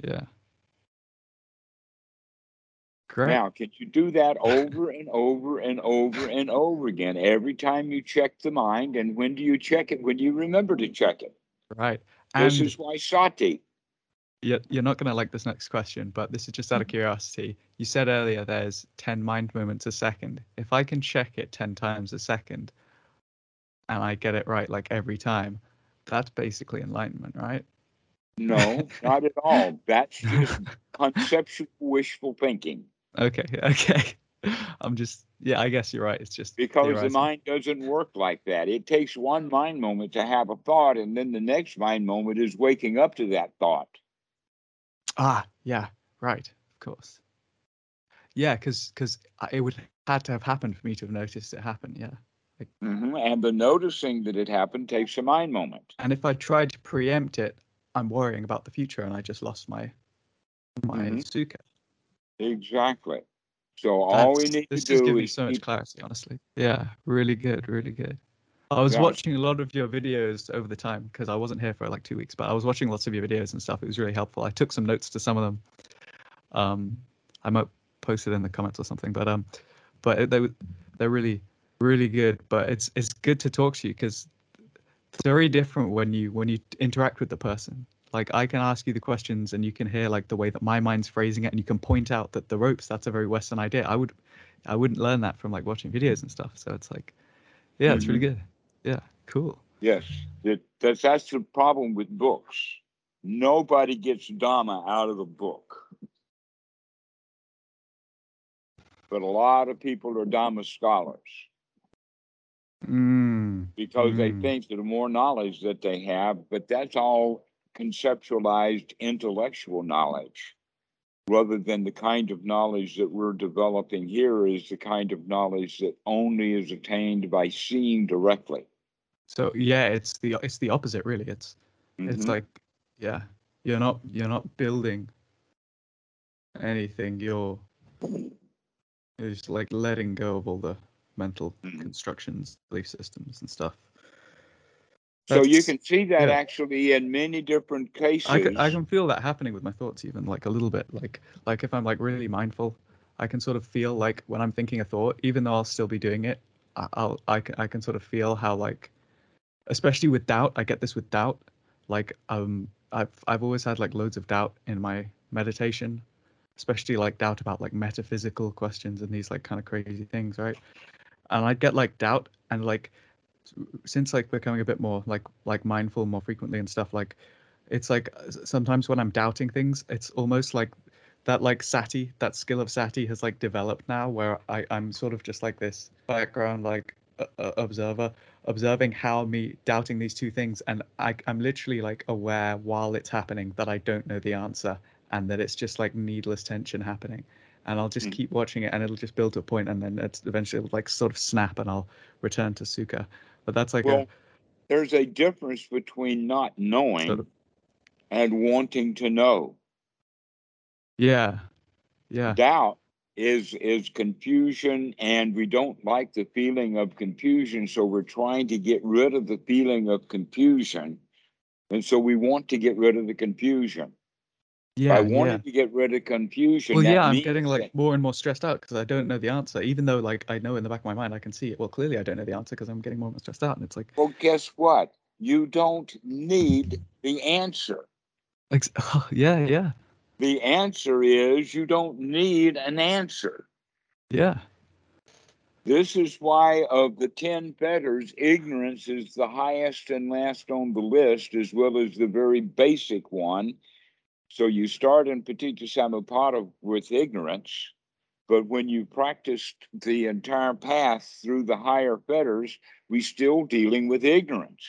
Yeah. Great. Now, can you do that over and over and over and over again every time you check the mind? And when do you check it? When do you remember to check it? Right. This is why sati. you're, you're not going to like this next question, but this is just out of mm-hmm. curiosity. You said earlier there's 10 mind moments a second. If I can check it 10 times a second and I get it right like every time, that's basically enlightenment, right? No, not at all. (laughs) That's just (laughs) conceptual wishful thinking. Okay, (laughs) okay. I'm just yeah, I guess you're right. It's just Because the mind doesn't work like that. It takes one mind moment to have a thought, and then the next mind moment is waking up to that thought. Ah, yeah, right, of course. Yeah, because because it would had to have happened for me to have noticed it happen. Yeah, hmm And the noticing that it happened takes a mind moment. and if I tried to preempt it, I'm worrying about the future, and I just lost my my Mhm. sukha. Exactly. So all we That's- need this to do is so much keep, clarity, honestly. Yeah, really good, really good. I was Yeah. watching a lot of your videos over the time because I wasn't here for like two weeks, but I was watching lots of your videos and stuff. It was really helpful. I took some notes to some of them. Um, I might post it in the comments or something, but um, but they they're really really good. But it's it's good to talk to you because it's very different when you when you interact with the person. Like I can ask you the questions and you can hear like the way that my mind's phrasing it, and you can point out that the ropes that's a very Western idea. I would I wouldn't learn that from like watching videos and stuff. So it's like, yeah, it's really good. Yeah, cool. yes, that, that's that's the problem with books. Nobody gets Dharma out of a book. But a lot of people are Dharma scholars Mm, because they Mm. think that the more knowledge that they have, but that's all conceptualized intellectual knowledge rather than the kind of knowledge that we're developing here is the kind of knowledge that only is attained by seeing directly. so yeah, it's the it's the opposite really. It's it's Mhm. like yeah, you're not you're not building anything. You're you're just like letting go of all the mental Mhm. constructions, belief systems, and stuff. So you can see that yeah. actually in many different cases. I can, I can feel that happening with my thoughts even like a little bit like like if i'm like really mindful i can sort of feel like when i'm thinking a thought even though i'll still be doing it I- i'll i can, I can sort of feel how like especially with doubt i get this with doubt like um i've i've always had like loads of doubt in my meditation especially like doubt about like metaphysical questions and these like kind of crazy things right and i'd get like doubt and like since like becoming a bit more like like mindful more frequently and stuff like it's like sometimes when i'm doubting things it's almost like that like sati that skill of sati has like developed now where i i'm sort of just like this background like uh, observer observing how me doubting these two things and I, i'm literally like aware while it's happening that i don't know the answer and that it's just like needless tension happening and i'll just Mm. keep watching it and it'll just build to a point and then it's eventually it'll, like sort of snap and i'll return to sukha but that's like well, a there's a difference between not knowing and wanting to know. yeah yeah Doubt is is confusion, and we don't like the feeling of confusion, so we're trying to get rid of the feeling of confusion, and so we want to get rid of the confusion. Yeah By yeah to get rid of confusion, Well, that yeah, I'm getting like that- more and more stressed out because I don't know the answer, even though like I know in the back of my mind I can see it. Well, clearly I don't know the answer because I'm getting more and more stressed out, and it's like, well, guess what? You don't need the answer. like (laughs) yeah, yeah, The answer is you don't need an answer. yeah, This is why, of the 10 fetters, ignorance is the highest and last on the list, as well as the very basic one. So you start in Paticca Samuppada with ignorance, but when you practiced the entire path through the higher fetters, we're still dealing with ignorance.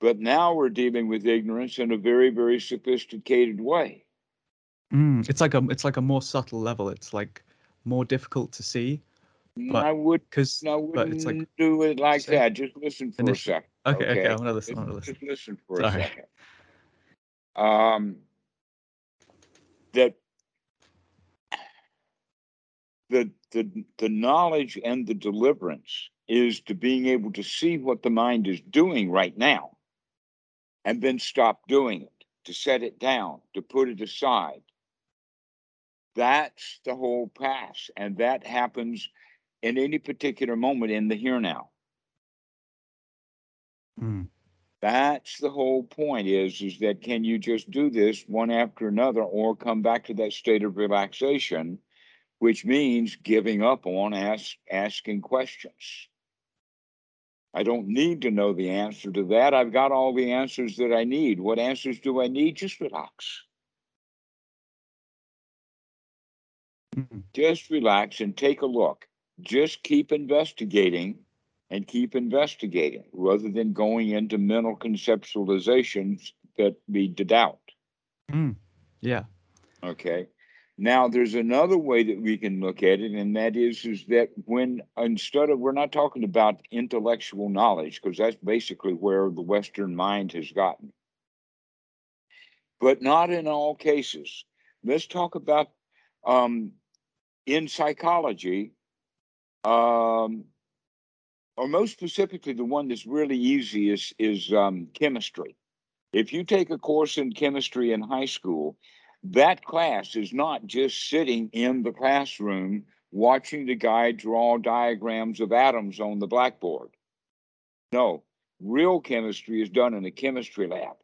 But now we're dealing with ignorance in a very, very sophisticated way. mm, it's like a it's like a more subtle level. It's like more difficult to see But- I would because I wouldn't it's like do it like that. Just listen for initially- a second. okay, okay, okay. I'm gonna listen. I'm gonna listen. just listen for Sorry. a second. Um, that the the the knowledge and the deliverance is to being able to see what the mind is doing right now, and then stop doing it, to set it down, to put it aside. That's the whole path, and that happens in any particular moment in the here now. Mm, That's the whole point is is that can you just do this one after another or come back to that state of relaxation, which means giving up on ask, asking questions. I don't need to know the answer to that. I've got all the answers that I need. What answers do I need? Just relax. Mm. Just relax and take a look. Just keep investigating and keep investigating rather than going into mental conceptualizations that lead to doubt. Mm. Yeah. Okay. Now there's another way that we can look at it, and that is is that when instead of we're not talking about intellectual knowledge, because that's basically where the Western mind has gotten. But not in all cases. Let's talk about um, in psychology, um, or most specifically, the one that's really easy is is um, chemistry. If you take a course in chemistry in high school, that class is not just sitting in the classroom watching the guy draw diagrams of atoms on the blackboard. No, real chemistry is done in a chemistry lab.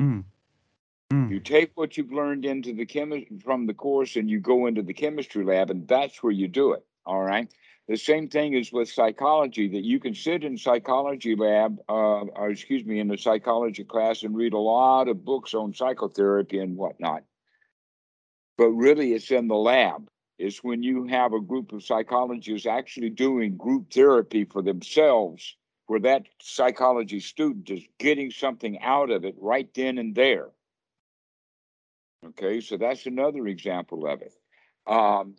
Mm. Mm. You take what you've learned into the chemi- from the course and you go into the chemistry lab, and that's where you do it. All right. The same thing is with psychology that you can sit in psychology lab, uh, or excuse me, in a psychology class and read a lot of books on psychotherapy and whatnot. But really, it's in the lab. It's when you have a group of psychologists actually doing group therapy for themselves, where that psychology student is getting something out of it right then and there. Okay, so that's another example of it. Um,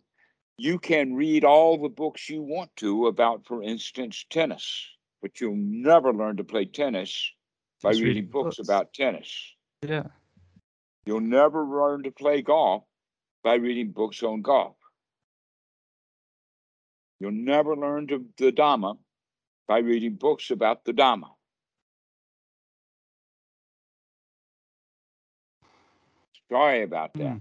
you can read all the books you want to about, for instance, tennis, but you'll never learn to play tennis by Just reading reading books, books. about tennis. Yeah. You'll never learn to play golf by reading books on golf. You'll never learn to, the Dhamma by reading books about the Dhamma. Sorry about that. Mm.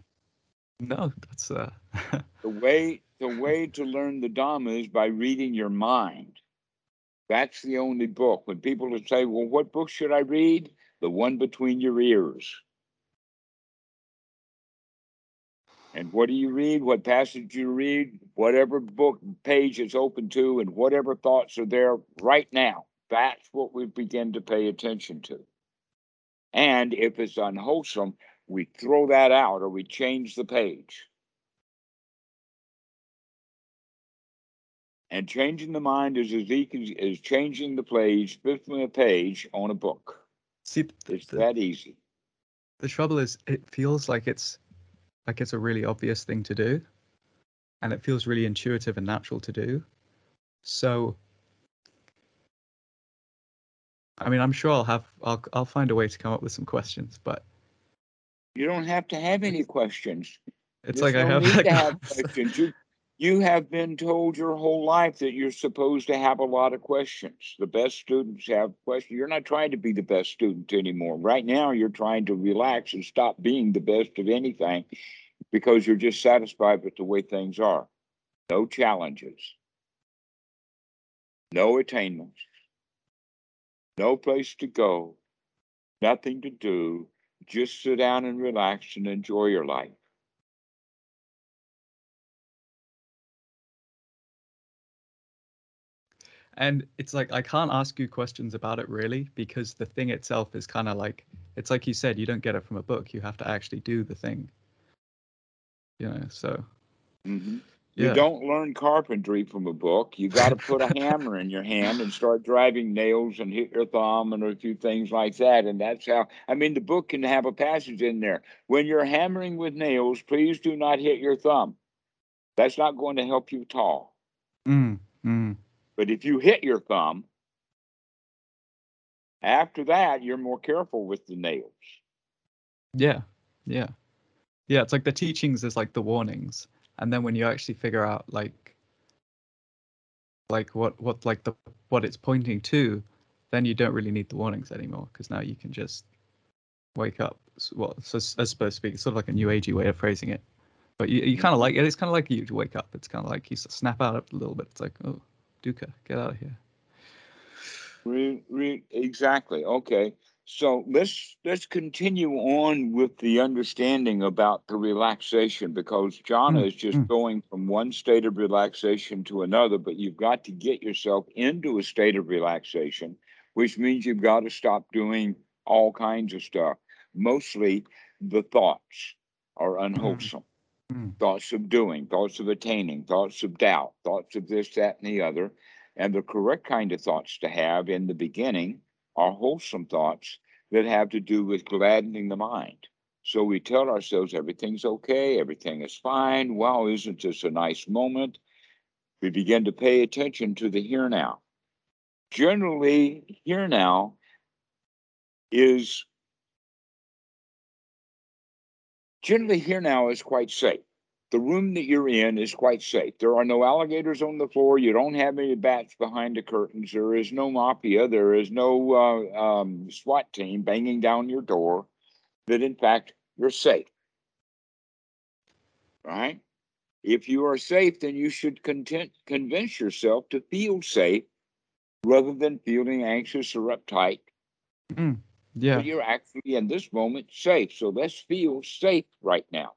No, that's uh. (laughs) The way the way to learn the Dhamma is by reading your mind. That's the only book. When people would say, Well, what book should I read? The one between your ears. And what do you read? What passage you read? Whatever book page is open to, and whatever thoughts are there right now. That's what we begin to pay attention to. And if it's unwholesome, we throw that out or we change the page. And changing the mind is as easy as changing the page, flipping a page on a book. See, It's that easy. the trouble is, it feels like it's like it's a really obvious thing to do, and it feels really intuitive and natural to do. So, I mean, I'm sure I'll have I'll I'll find a way to come up with some questions, but You don't have to have any questions. it's There's like I have need like to (laughs) have questions. You, you have been told your whole life that you're supposed to have a lot of questions. The best students have questions. You're not trying to be the best student anymore. Right now, you're trying to relax and stop being the best of anything because you're just satisfied with the way things are. No challenges, no attainments, no place to go, nothing to do. Just sit down and relax and enjoy your life. And it's like I can't ask you questions about it really because the thing itself is kind of like it's like you said you don't get it from a book you have to actually do the thing you know so hmm yeah You don't learn carpentry from a book. You got to put a hammer in your hand and start driving nails and hit your thumb and a few things like that. And that's how, I mean, the book can have a passage in there. When you're hammering with nails, please do not hit your thumb. That's not going to help you at all. mm, mm, But if you hit your thumb, after that, you're more careful with the nails. yeah yeah. Yeah it's like the teachings is like the warnings. And then when you actually figure out like like what what like the what it's pointing to then you don't really need the warnings anymore because now you can just wake up well so as supposed to be, it's sort of like a new agey way of phrasing it. But you, you mm. kind of like it. It's kind of like you wake up. It's kind of like you snap out a little bit. It's like oh dukkha get out of here Re, re, exactly. Okay. So let's let's continue on with the understanding about the relaxation because Jhana Mm, is just mm. going from one state of relaxation to another, but you've got to get yourself into a state of relaxation, which means you've got to stop doing all kinds of stuff. Mostly the thoughts are unwholesome. Mm. Thoughts of doing, thoughts of attaining, thoughts of doubt, thoughts of this, that, and the other. And the correct kind of thoughts to have in the beginning are wholesome thoughts that have to do with gladdening the mind. So we tell ourselves everything's okay, everything is fine. Wow, isn't this a nice moment? We begin to pay attention to the here now. Generally, here now is generally here now is quite safe. The room that you're in is quite safe. There are no alligators on the floor. You don't have any bats behind the curtains. There is no mafia. There is no uh, um, SWAT team banging down your door. That in fact you're safe. Right? If you are safe, then you should content, convince yourself to feel safe rather than feeling anxious or uptight. Mm. Yeah. But you're actually in this moment safe. So let's feel safe right now.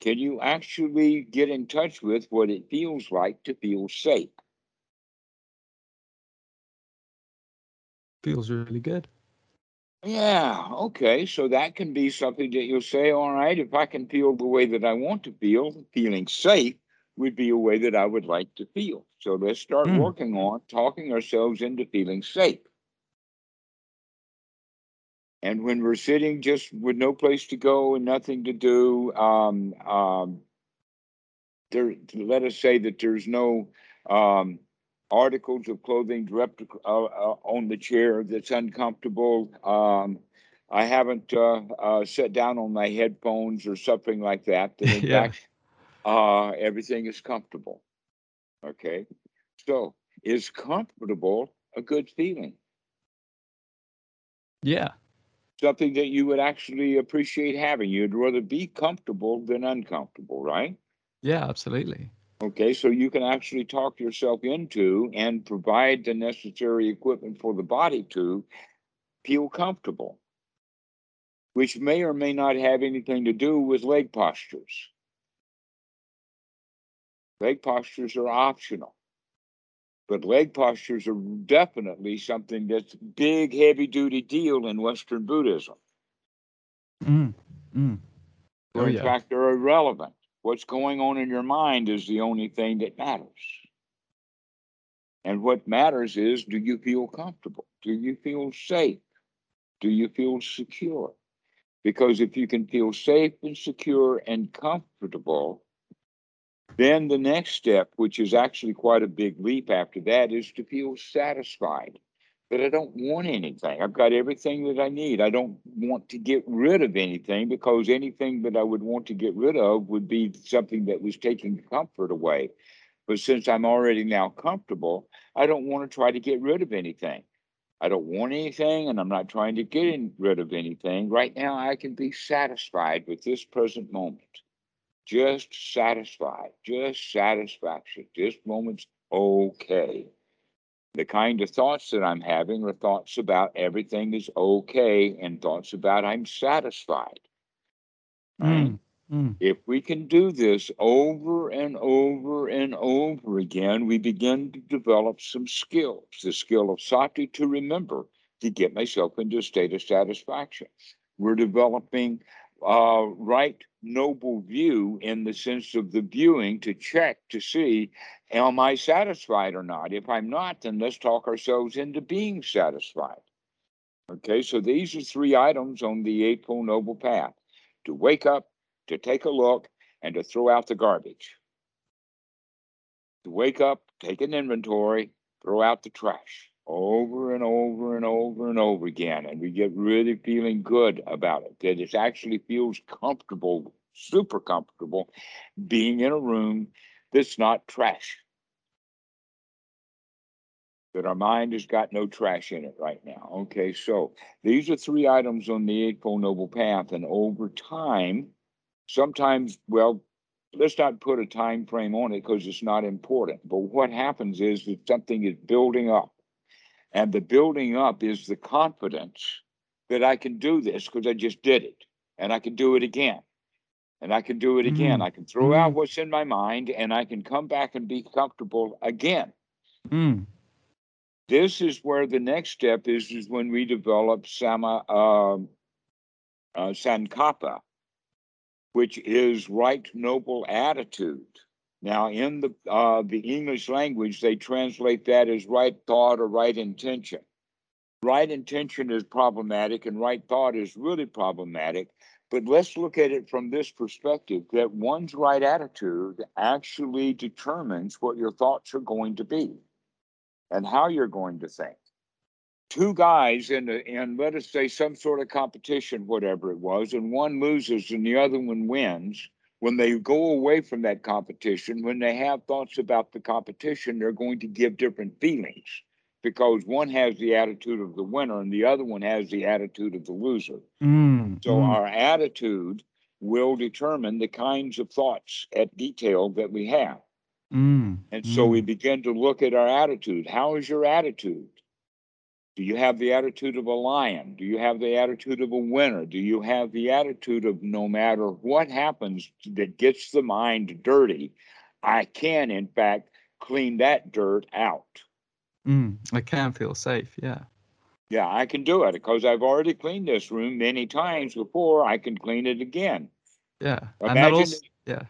Can you actually get in touch with what it feels like to feel safe? Feels really good. Yeah, okay. So that can be something that you'll say, all right, if I can feel the way that I want to feel, feeling safe would be a way that I would like to feel. So let's start Mm. working on talking ourselves into feeling safe. And when we're sitting just with no place to go and nothing to do, um, um, there, let us say that there's no um, articles of clothing draped uh, uh, on the chair that's uncomfortable. Um, I haven't uh, uh, sat down on my headphones or something like that. (laughs) That in Yeah. fact, uh, everything is comfortable. Okay, so is comfortable a good feeling? Yeah. Something that you would actually appreciate having. You'd rather be comfortable than uncomfortable, right? Yeah, absolutely. Okay, so you can actually talk yourself into and provide the necessary equipment for the body to feel comfortable, which may or may not have anything to do with leg postures. Leg postures are optional, but leg postures are definitely something that's big, heavy duty deal in Western Buddhism. Mm. Mm. Oh, in yeah. fact, they're irrelevant. What's going on in your mind is the only thing that matters. And what matters is do you feel comfortable? Do you feel safe? Do you feel secure? Because if you can feel safe and secure and comfortable, then the next step, which is actually quite a big leap after that, is to feel satisfied. That I don't want anything. I've got everything that I need. I don't want to get rid of anything because anything that I would want to get rid of would be something that was taking comfort away. But since I'm already now comfortable, I don't want to try to get rid of anything. I don't want anything and I'm not trying to get rid of anything. Right now, I can be satisfied with this present moment. Just satisfied, just satisfaction. This moment's okay. The kind of thoughts that I'm having are thoughts about everything is okay and thoughts about I'm satisfied. Right? Mm. Mm. If we can do this over and over and over again, we begin to develop some skills. The skill of sati to remember to get myself into a state of satisfaction. We're developing uh, right noble view in the sense of the viewing to check to see am I satisfied or not? If I'm not, then let's talk ourselves into being satisfied. Okay, so these are three items on the Eightfold Noble Path to wake up, to take a look, and to throw out the garbage. To wake up, take an inventory, throw out the trash over and over and over and over again. And we get really feeling good about it, that it actually feels comfortable, super comfortable being in a room that's not trash. That our mind has got no trash in it right now. Okay, so these are three items on the Eightfold Noble Path. And over time, sometimes, well, let's not put a time frame on it because it's not important. But what happens is that something is building up. And the building up is the confidence that I can do this because I just did it and I can do it again. And I can do it again. Mm. I can throw out Mm. what's in my mind and I can come back and be comfortable again. Mm. This is where the next step is, is when we develop samma, um uh, sankappa, which is right noble attitude. Now, in the uh, the English language, they translate that as right thought or right intention. Right intention is problematic, and right thought is really problematic. But let's look at it from this perspective: that one's right attitude actually determines what your thoughts are going to be, and how you're going to think two guys in a, in let us say some sort of competition, whatever it was, and one loses and the other one wins. When they go away from that competition, when they have thoughts about the competition, they're going to give different feelings because one has the attitude of the winner and the other one has the attitude of the loser. Mm. So mm. our attitude will determine the kinds of thoughts at detail that we have. Mm. And so we Mm. begin to look at our attitude. How is your attitude? Do you have the attitude of a lion? Do you have the attitude of a winner? Do you have the attitude of no matter what happens that gets the mind dirty, I can, in fact, clean that dirt out? Mm. I can feel safe. Yeah. Yeah, I can do it because I've already cleaned this room many times before. I can clean it again. Yeah. and that Imagine, also, yeah.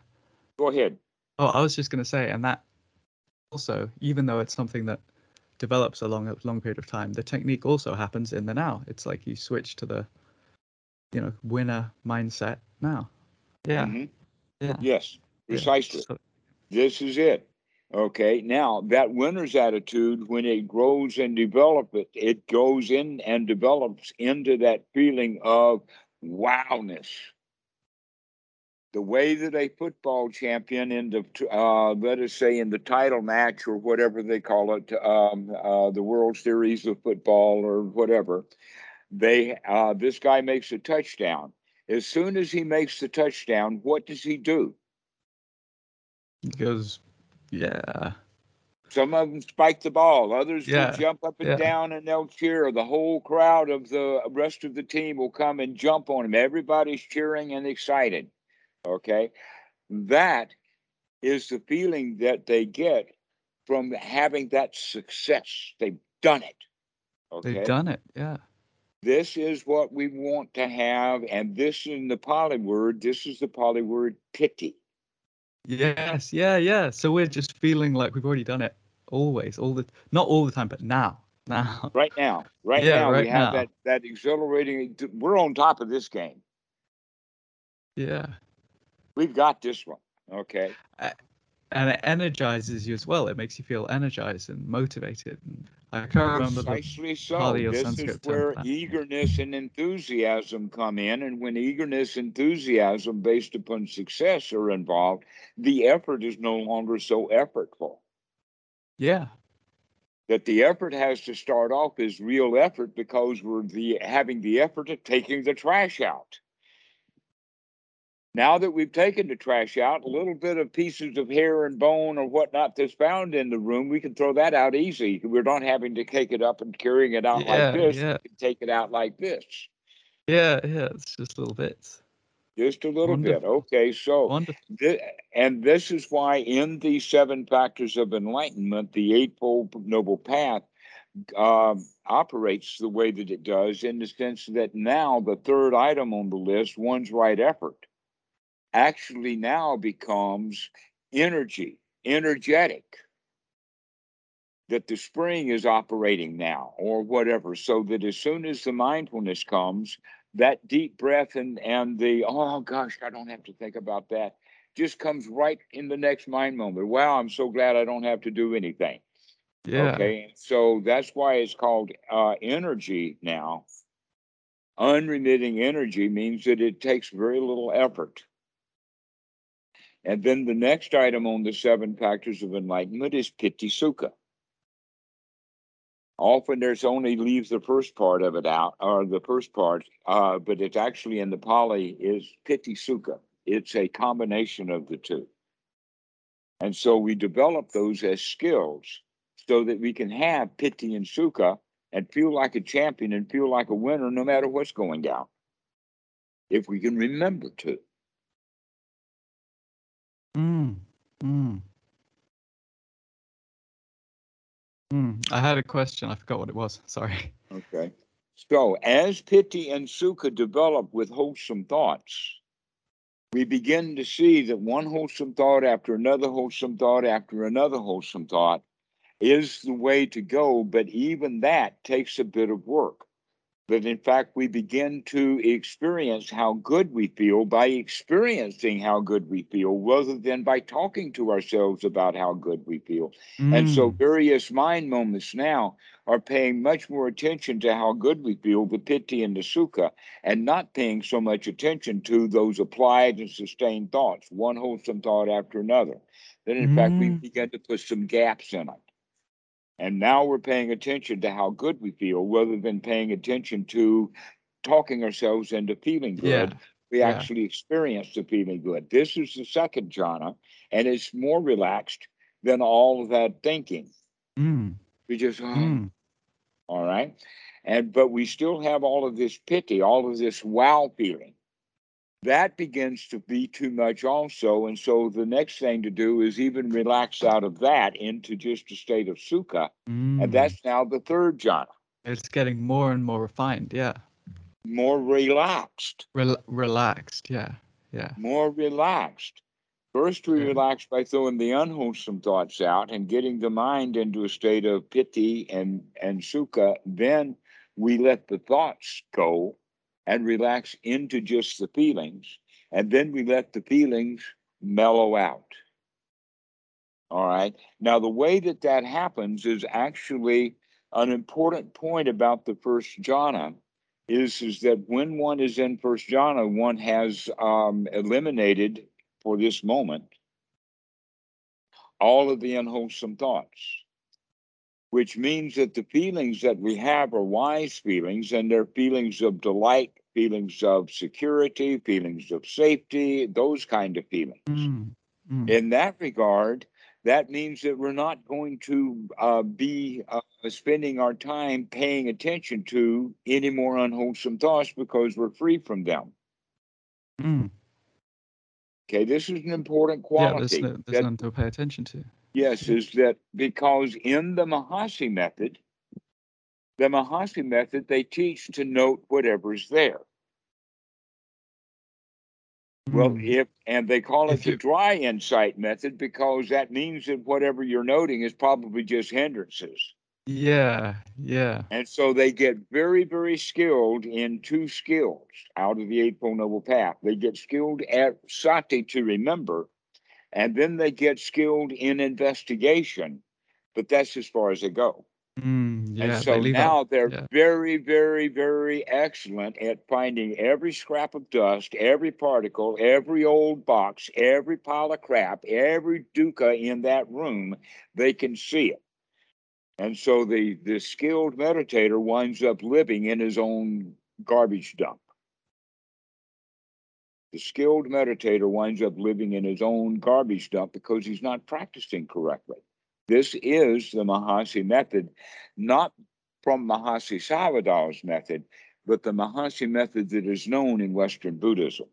go ahead. Oh, I was just going to say, and that also, even though it's something that develops a long, a long period of time, the technique also happens in the now. It's like you switch to the, you know, winner mindset now. Yeah. Mhm. Yeah. Yes, yeah. precisely. So- This is it. Okay. Now that winner's attitude, when it grows and develops it, it goes in and develops into that feeling of wowness. The way that a football champion in the, uh, let us say in the title match or whatever they call it, um, uh, the World Series of football or whatever, they, uh, this guy makes a touchdown. As soon as he makes the touchdown, what does he do? He goes, yeah. Some of them spike the ball. Others Yeah, will jump up and yeah. down and they'll cheer. The whole crowd of the rest of the team will come and jump on him. Everybody's cheering and excited. Okay. That is the feeling that they get from having that success. They've done it. Okay. They've done it. Yeah. This is what we want to have. And this in the Pali word, this is the Pali word piti. Yes. Yeah. Yeah. So we're just feeling like we've already done it always, all the, not all the time, but now. Now. (laughs) Right now. Right Yeah, now, we have now. that that exhilarating we're on top of this game. Yeah. We've got this one. Okay. and it energizes you as well. It makes you feel energized and motivated. And I can't remember the Precisely so. This is Sanskrit term where eagerness and enthusiasm come in. And when eagerness, enthusiasm based upon success are involved, the effort is no longer so effortful. yeah, That the effort has to start off as real effort because we're the having the effort of taking the trash out. Now that we've taken the trash out, a little bit of pieces of hair and bone or whatnot that's found in the room, we can throw that out easy. We're not having to take it up and carrying it out Yeah, like this. yeah. We can take it out like this. yeah, yeah. It's just little bits. Just a little bit. Okay, so Wonderful. and this is why in the seven factors of enlightenment, the eightfold noble path um, operates the way that it does, in the sense that now the third item on the list, one's right effort, actually now becomes energy, energetic. That the spring is operating now, or whatever, so that as soon as the mindfulness comes, that deep breath and and the oh gosh, I don't have to think about that, just comes right in the next mind moment. Wow, I'm so glad I don't have to do anything. Yeah. Okay, so that's why it's called uh, energy now. Unremitting energy means that it takes very little effort. And then the next item on the seven factors of enlightenment is piti sukha. Often there's only leaves the first part of it out, or the first part, uh, but it's actually in the Pali is piti sukha. It's a combination of the two. And so we develop those as skills so that we can have piti and sukha and feel like a champion and feel like a winner no matter what's going down. If we can remember to. Mm, mm. Mm. I had a question. I forgot what it was. (laughs) Sorry. Okay. So as Piti and Sukha develop with wholesome thoughts, we begin to see that one wholesome thought after another wholesome thought after another wholesome thought is the way to go. But even that takes a bit of work that in fact we begin to experience how good we feel by experiencing how good we feel rather than by talking to ourselves about how good we feel. Mm. And so mm. various mind moments now are paying much more attention to how good we feel, the piti and the sukha, and not paying so much attention to those applied and sustained thoughts, one wholesome thought after another. Then in mm. fact we mm. begin to put some gaps in it. And now we're paying attention to how good we feel rather than paying attention to talking ourselves into feeling good. Yeah. We yeah. actually experience the feeling good. This is the second jhana, and it's more relaxed than all of that thinking. Mm. We just, oh, mm. all right. And but we still have all of this piti, all of this wow feeling that begins to be too much also. And so the next thing to do is even relax out of that into just a state of sukha. Mm. And that's now the third jhana. It's getting more and more refined. Yeah. More relaxed. Rel- relaxed. Yeah. Yeah. More relaxed. First, we yeah. relax by throwing the unwholesome thoughts out and getting the mind into a state of piti and, and sukha. Then we let the thoughts go and relax into just the feelings. And then we let the feelings mellow out. All right. Now, the way that that happens is actually an important point about the first jhana is, is that when one is in first jhana, one has um, eliminated for this moment all of the unwholesome thoughts which means that the feelings that we have are wise feelings and they're feelings of delight, feelings of security, feelings of safety, those kind of feelings. Mm, mm. In that regard, that means that we're not going to uh, be uh, spending our time paying attention to any more unwholesome thoughts because we're free from them. Mm. Okay, this is an important quality. Yeah, there's, no, there's that, none to pay attention to. Yes, is that because in the Mahasi method, the Mahasi method, they teach to note whatever's there. Mm. Well, hmm. if and they call it if the you... dry insight method because that means that whatever you're noting is probably just hindrances. Yeah, yeah. And so they get very, very skilled in two skills out of the Eightfold Noble Path. They get skilled at sati to remember, and then they get skilled in investigation, but that's as far as they go. Mm, yeah, and so now they're yeah. very, very, very excellent at finding every scrap of dust, every particle, every old box, every pile of crap, every dukkha in that room. They can see it. And so the, the skilled meditator winds up living in his own garbage dump. The skilled meditator winds up living in his own garbage dump because he's not practicing correctly. This is the Mahasi method, not from Mahasi Sayadaw's method, but the Mahasi method that is known in Western Buddhism.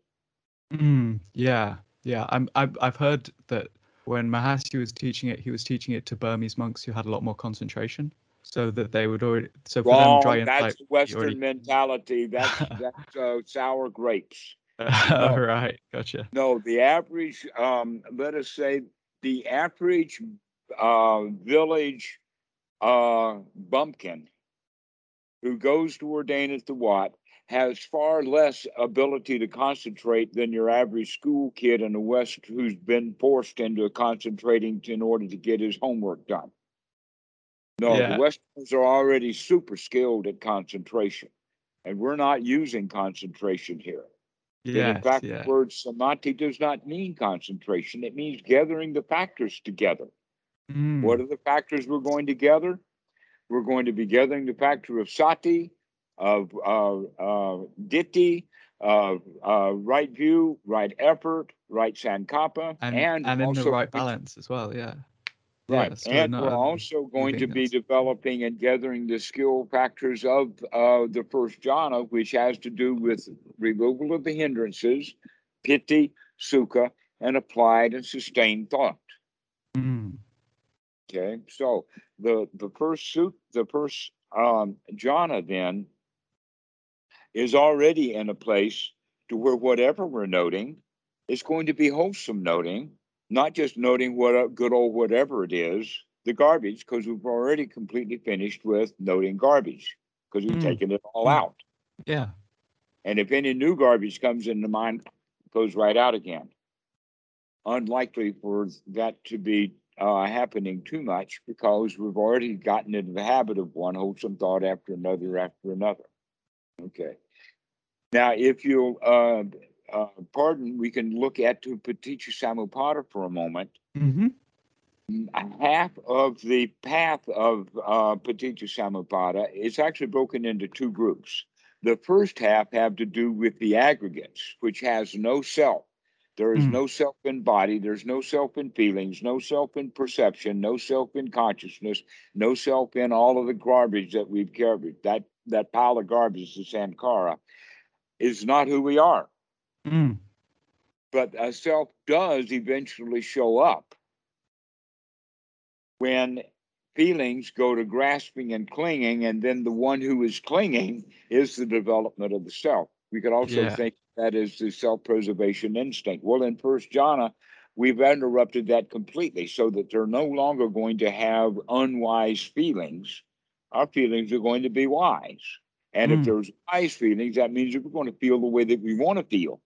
Mm, yeah, yeah. I'm, I've, I've heard that when Mahasi was teaching it, he was teaching it to Burmese monks who had a lot more concentration, so that they would already. So for Wrong. them, dry and that's Western already... mentality. That's (laughs) that's uh, sour grapes. (laughs) no. right, gotcha. No, the average, um, let us say, the average uh, village uh, bumpkin who goes to ordain at the Wat has far less ability to concentrate than your average school kid in the West who's been forced into concentrating in order to get his homework done. No, yeah. the Westerners are already super skilled at concentration, and we're not using concentration here. Yes, in fact, yeah. the word samadhi does not mean concentration. It means gathering the factors together. Mm. What are the factors we're going to gather? We're going to be gathering the factor of sati, of uh, uh, ditthi, of uh, right view, right effort, right sankappa, and, and, and in the right balance as well. Yeah. Right. Yeah, and we're also going to be developing and gathering the skill factors of uh, the first jhana, which has to do with removal of the hindrances, piti, sukha, and applied and sustained thought. Mm, Okay. So the the first suit the first um jhana then is already in a place to where whatever we're noting is going to be wholesome noting, not just noting what a good old whatever it is, the garbage, because we've already completely finished with noting garbage because we've Mm. taken it all Mm. out. yeah. And if any new garbage comes into mind, it goes right out again. Unlikely for that to be uh, happening too much because we've already gotten into the habit of one wholesome thought after another after another. Okay. Now, if you'll uh, uh, pardon, we can look at to Paticca Samuppada for a moment. hmm Half of the path of uh, Paticca Samuppada is actually broken into two groups. The first half have to do with the aggregates, which has no self. There is Mm. no self in body, there's no self in feelings, no self in perception, no self in consciousness, no self in all of the garbage that we've carried. That that pile of garbage, the Sankhara, is not who we are. Mm, But a self does eventually show up when feelings go to grasping and clinging, and then the one who is clinging is the development of the self. We could also Yeah. think that is the self-preservation instinct. Well, in First Jhana, we've interrupted that completely, so that they're no longer going to have unwise feelings. Our feelings are going to be wise, and Mm. if there's wise feelings, that means that we're going to feel the way that we want to feel.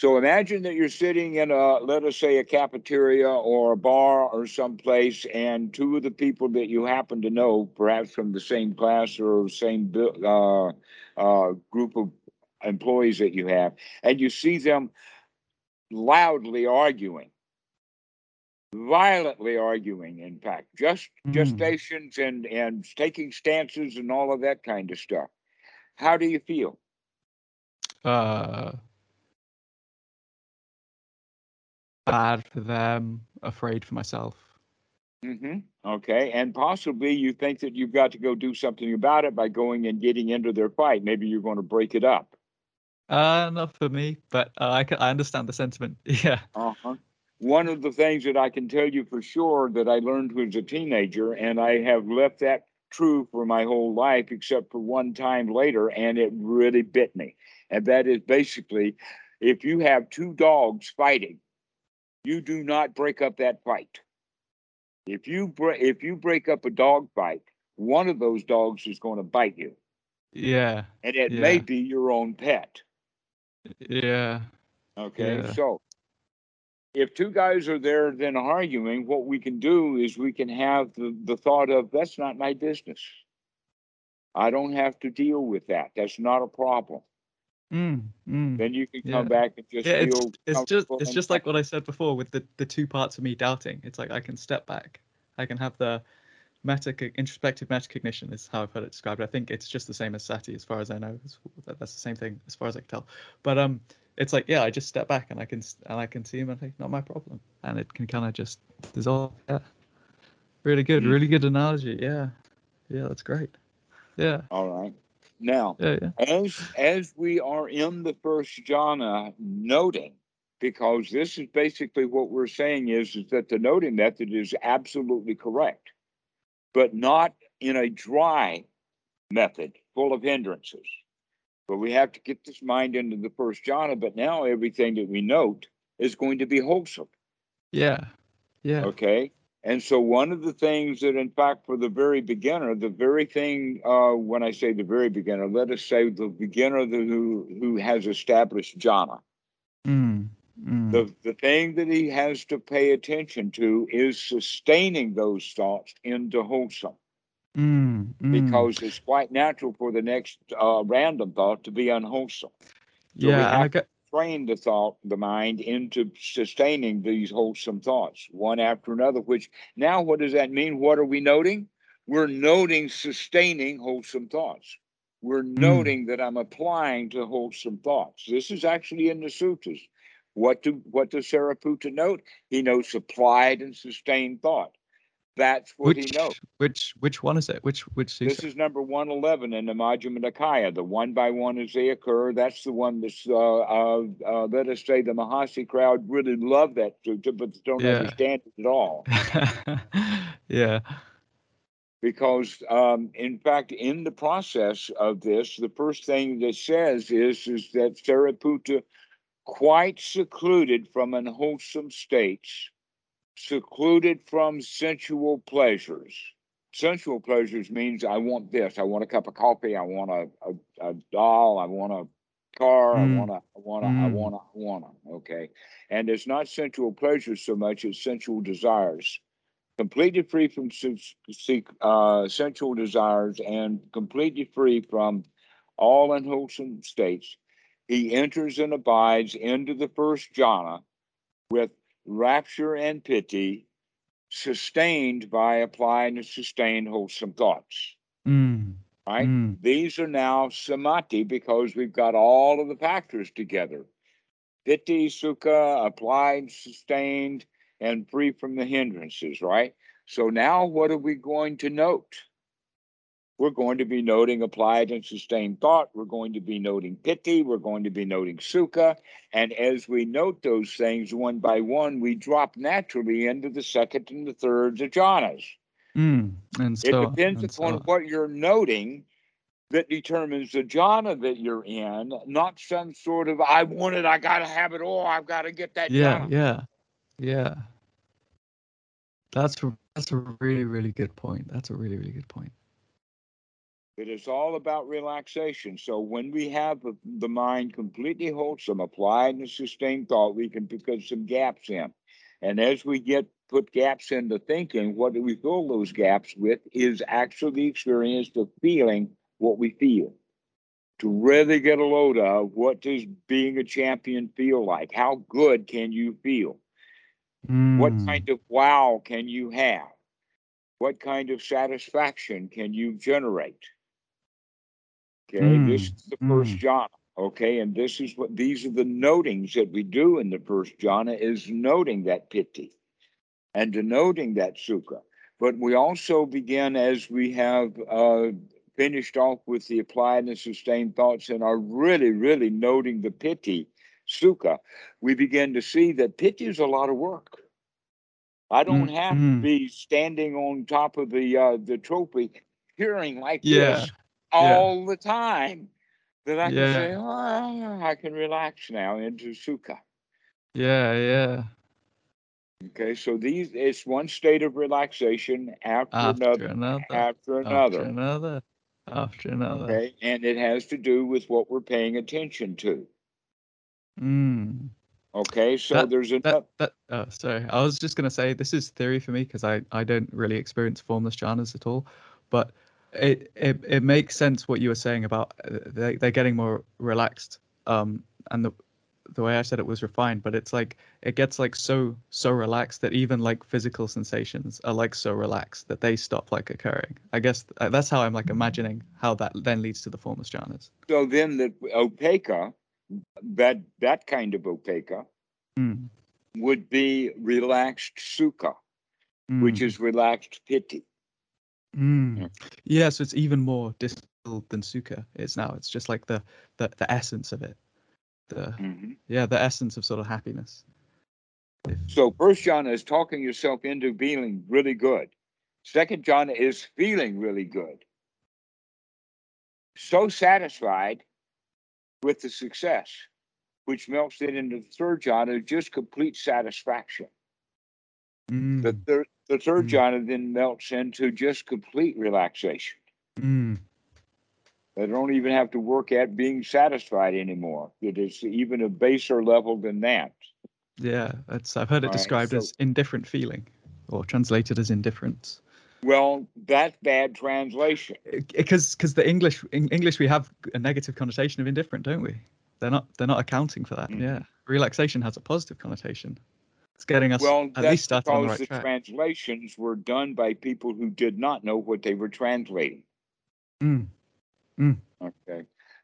So imagine that you're sitting in a, let us say, a cafeteria or a bar or someplace, and two of the people that you happen to know, perhaps from the same class or same uh, uh, group of employees that you have, and you see them loudly arguing, violently arguing, in fact, just Mm. gestations and and taking stances and all of that kind of stuff. How do you feel? uh, bad for them, afraid for myself. hmm Okay, and possibly you think that you've got to go do something about it by going and getting into their fight. Maybe you're going to break it up. Uh, not for me, but uh, I can, I understand the sentiment. (laughs) Yeah. Uh-huh. One of the things that I can tell you for sure that I learned as a teenager, and I have left that true for my whole life, except for one time later, and it really bit me. And that is basically if you have two dogs fighting, you do not break up that fight. If you break if you break up a dog fight, one of those dogs is going to bite you. Yeah. And it may be your own pet. Yeah. Okay, Yeah. so if two guys are there then arguing, what we can do is we can have the, the thought of that's not my business. I don't have to deal with that. That's not a problem. Mm, mm. Then you can Yeah. come back and just Yeah, it's feel it's just it's just like what I said before with the the two parts of me doubting. It's like I can step back. I can have the meta introspective metacognition is how I've heard it described. I think it's just the same as sati as far as I know. That- that's the same thing as far as I can tell. But um, it's like yeah, I just step back and I can and I can see them and think not my problem, and it can kind of just dissolve. Yeah, really good, Mm. really good analogy. Yeah, yeah, that's great. Yeah, all right. Now yeah, yeah. as as we are in the first jhana noting because this is basically what we're saying is, is that the noting method is absolutely correct but not in a dry method full of hindrances but we have to get this mind into the first jhana but now everything that we note is going to be wholesome Yeah, yeah. Okay. And so one of the things that, in fact, for the very beginner, the very thing, uh, when I say the very beginner, let us say the beginner who who has established jhana, Mm, mm, the the thing that he has to pay attention to is sustaining those thoughts into wholesome, mm, mm. because it's quite natural for the next uh, random thought to be unwholesome. so yeah, I get Train the thought, the mind into sustaining these wholesome thoughts, one after another. Which now, what does that mean? What are we noting? We're noting sustaining wholesome thoughts. We're hmm. noting that I'm applying to wholesome thoughts. This is actually in the sutras. What do what does Sariputta note? He notes applied and sustained thought. That's what which he knows. which which one is it? Which which This sutra? is number 111 in the Majjhima Nikaya, the one by one as they occur. That's the one that's, uh, uh, uh, let us say, the Mahasi crowd really love that sutta, but don't Yeah. understand it at all. (laughs) yeah. because um, in fact in the process of this the first thing that says is is that Sariputta quite secluded from unwholesome states secluded from sensual pleasures sensual pleasures means i want this i want a cup of coffee i want a, a, a doll i want a car i Mm. want to i want to i Mm. want to i want to okay and it's not sensual pleasures so much as sensual desires completely free from seek, uh, sensual desires and completely free from all unwholesome states, he enters and abides into the first jhana with rapture and piti, sustained by applied and sustained wholesome thoughts. Mm. Right? Mm. These are now samadhi because we've got all of the factors together. Piti, sukha, applied, sustained, and free from the hindrances, right? So now what are we going to note? We're going to be noting applied and sustained thought. We're going to be noting piti. We're going to be noting sukha. And as we note those things one by one, we drop naturally into the second and the third jhanas. Mm. And It so on, depends and upon on. what you're noting that determines the jhana that you're in, not some sort of I want it, I gotta have it all, I've got to get that Yeah, jhana. yeah, yeah. That's that's a really really good point. That's a really really good point. It is all about relaxation. So when we have the- mind completely wholesome, applied and sustained thought, we can put some gaps in. And as we get put gaps into thinking, what do we fill those gaps with is actually the experience of feeling what we feel. To really get a load of what does being a champion feel like? How good can you feel? What Mm. kind of wow can you have? What kind of satisfaction can you generate? Okay, this Mm, is the first mm. jhana. Okay, and this is what these are the notings that we do in the first jhana is noting that piti and denoting that sukha. But we also begin as we have uh, finished off with the applied and sustained thoughts and are really, really noting the piti sukha. We begin to see that piti is a lot of work. I don't Mm, have to mm. be standing on top of the uh, the trophy, hearing like Yeah, this all the time. That I can say, oh, I can relax now into sukha. yeah, yeah. Okay, so these it's one state of relaxation after, After another, another, after after another. another, after another. Okay, and it has to do with what we're paying attention to. Mm. Okay, so That- there's That that oh sorry, I was just gonna say this is theory for me because I I don't really experience formless jhanas at all, but it it, it makes sense what you were saying about uh, they they're getting more relaxed um and the the way I said it was refined, but it's like it gets like so so relaxed that even like physical sensations are like so relaxed that they stop like occurring. I guess uh, that's how I'm like imagining how that then leads to the formless jhanas. So then the upekkha, that that kind of upekkha Mm, would be relaxed sukha, which mm, is relaxed piti. Mm. Yeah, so it's even more distilled than sukha is now. It's just like the the, the essence of it. The Mhm. yeah, the essence of sort of happiness. If, So first jhana is talking yourself into feeling really good. Second jhana is feeling really good. So satisfied with the success, which melts it into the third jhana, just complete satisfaction. mm, The third, the third Mm. jhana then melts into just complete relaxation. mm, They don't even have to work at being satisfied anymore. It is even a baser level than that. yeah, that's I've heard it Alright, described so- as indifferent feeling, or translated as indifference. Well, that's bad translation. because because the English in English we have a negative connotation of indifferent, don't we? They're not they're not accounting for that. Mhm. Yeah, relaxation has a positive connotation. It's getting us Well, at least started on the right the track. translations were done by people who did not know what they were translating. Mm, Okay.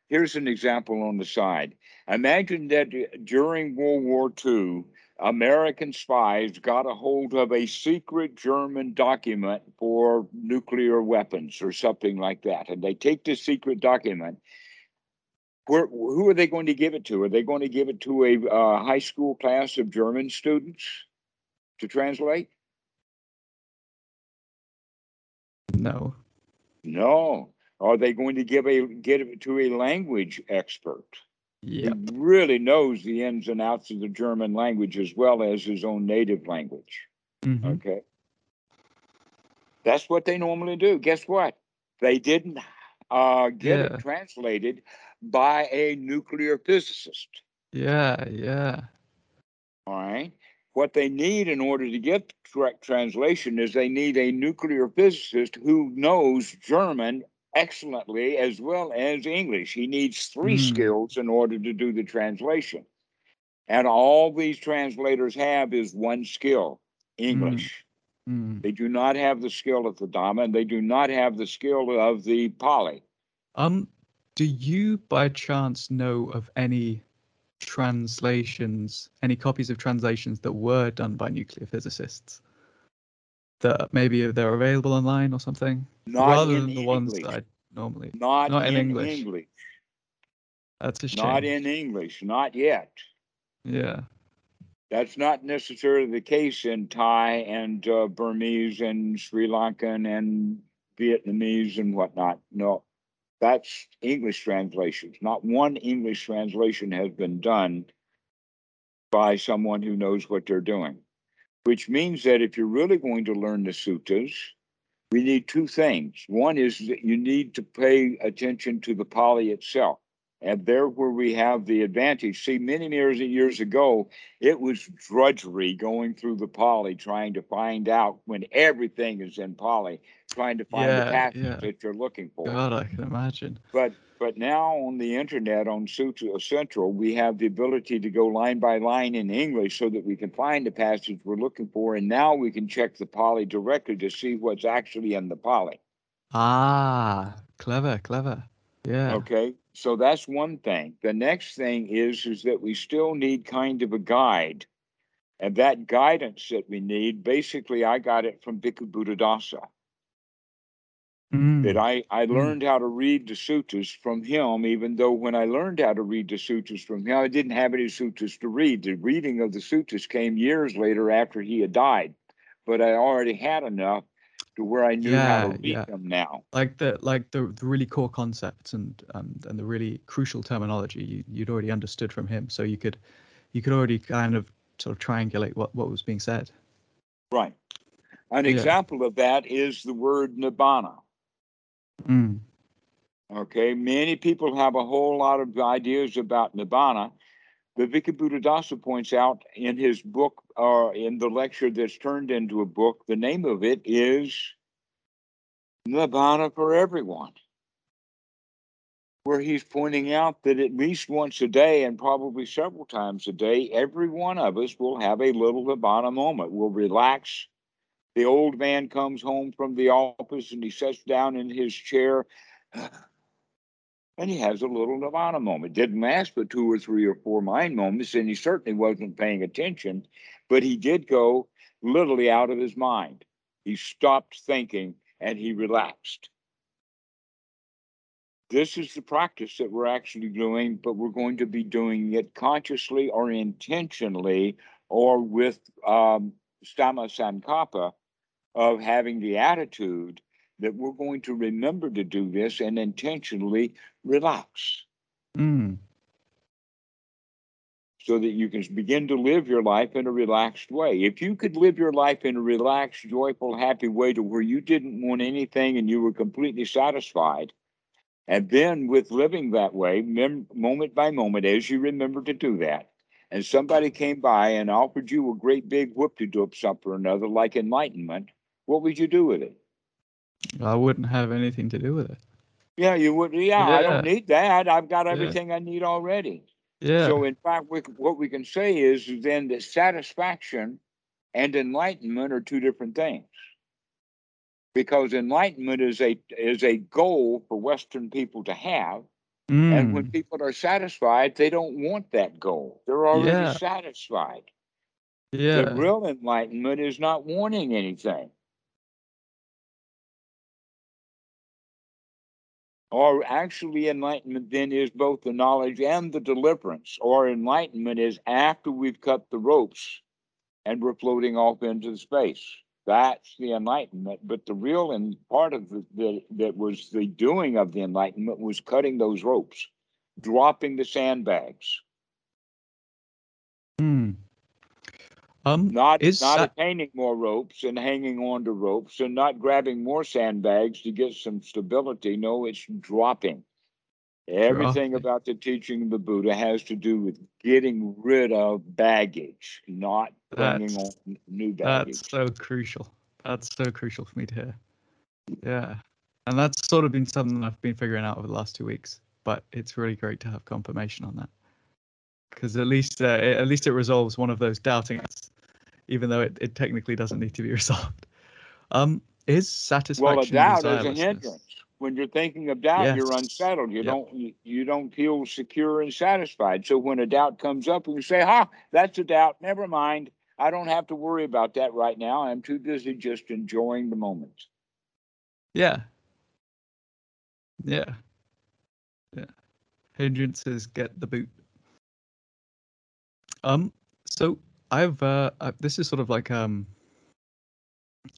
here's an example on the side. Imagine that during World War II, American spies got a hold of a secret German document for nuclear weapons or something like that. And they take this secret document. Where, who are they going to give it to? Are they going to give it to a uh, high school class of German students to translate? No. No. Are they going to give a get it to a language expert? Yep. He really knows the ins and outs of the German language as well as his own native language. Mhm. Okay. That's what they normally do. Guess what? They didn't uh, get Yeah. it translated by a nuclear physicist. Yeah, yeah. All right. What they need in order to get the correct translation is they need a nuclear physicist who knows German excellently as well as English. He needs three Mm. skills in order to do the translation. And all these translators have is one skill English. Mm. They do not have the skill of the Dhamma, and they do not have the skill of the Pali. Um, do you by chance know of any translations, any copies of translations that were done by nuclear physicists? That maybe they're available online or something? Not Rather in than the ones that I normally. Not, not in in, English. English. That's a shame. Not in English. Not yet. Yeah. That's not necessarily the case in Thai and uh, Burmese and Sri Lankan and Vietnamese and whatnot. No, that's English translations. Not one English translation has been done by someone who knows what they're doing, which means that if you're really going to learn the suttas, we need two things. One is that you need to pay attention to the Pali itself. And there where we have the advantage. See, many years years ago, it was drudgery going through the Pali trying to find out when everything is in Pali, trying to find Yeah, the passage yeah. that you're looking for. God, I can imagine. But but now on the internet on SuttaCentral, we have the ability to go line by line in English so that we can find the passage we're looking for, and now we can check the Pali directly to see what's actually in the Pali. Ah, clever, clever. Yeah. Okay, so that's one thing. The next thing is is that we still need kind of a guide, and that guidance that we need, basically, I got it from Bhikkhu Buddhadasa. Mm. That I I Mm. learned how to read the sutras from him, even though when I learned how to read the sutras from him, I didn't have any sutras to read. The reading of the sutras came years later after he had died, but I already had enough to where I knew how to Yeah, read yeah. them now. like the like the, the really core concepts and and and the really crucial terminology you, you'd already understood from him so you could you could already kind of sort of triangulate what what was being said Right. An Yeah. example of that is the word nibbana. mm. Okay, many people have a whole lot of ideas about nibbana. But Bhikkhu Buddhadasa points out in his book, or in the lecture that's turned into a book, the name of it is Nibbana for Everyone, where he's pointing out that at least once a day, and probably several times a day, every one of us will have a little Nibbana moment. We'll relax. The old man comes home from the office and he sits down in his chair and he has a little Nirvana moment. Didn't last but two or three or four mind moments, and he certainly wasn't paying attention, but he did go literally out of his mind. He stopped thinking and he relaxed. This is the practice that we're actually doing, but we're going to be doing it consciously or intentionally or with um, Samma Sankappa of having the attitude that we're going to remember to do this and intentionally relax Mm. so that you can begin to live your life in a relaxed way. If you could live your life in a relaxed, joyful, happy way to where you didn't want anything and you were completely satisfied, and then with living that way, mem- moment by moment, as you remember to do that, and somebody came by and offered you a great big whoop de doop something or another, like enlightenment, what would you do with it? I wouldn't have anything to do with it Yeah, you would. Yeah, I don't need that. I've got Yeah. everything I need already. yeah So, in fact, we, what we can say is then that satisfaction and enlightenment are two different things. Because enlightenment is a is a goal for Western people to have, And when Mm, people are satisfied, they don't want that goal. They're already Yeah. satisfied. The real enlightenment is not wanting anything. Or actually, enlightenment then is both the knowledge and the deliverance. Or enlightenment is after we've cut the ropes and we're floating off into space. That's the enlightenment. But the real and part of the, the that was the doing of the enlightenment was cutting those ropes, dropping the sandbags, Mm. Um, not is not sat- attaining more ropes and hanging on to ropes and not grabbing more sandbags to get some stability. No, it's dropping. Everything Dropping. about the teaching of the Buddha has to do with getting rid of baggage, not bringing That's- on new baggage. That's so crucial. That's so crucial for me to hear. Yeah. And that's sort of been something I've been figuring out over the last two weeks, but it's really great to have confirmation on that. Because at least uh, it- at least it resolves one of those doubtings, even though it, it technically doesn't need to be (laughs) resolved. Um, is satisfaction Well, a doubt is a hindrance. When you're thinking of doubt, you're unsettled. You Yep. don't you, don't feel secure and satisfied. So when a doubt comes up, you say, "Ha, that's a doubt. Never mind. I don't have to worry about that right now. I'm too busy just enjoying the moment." Yeah. Yeah. Yeah. Hindrances get the boot. Um, so I've uh uh, this is sort of like um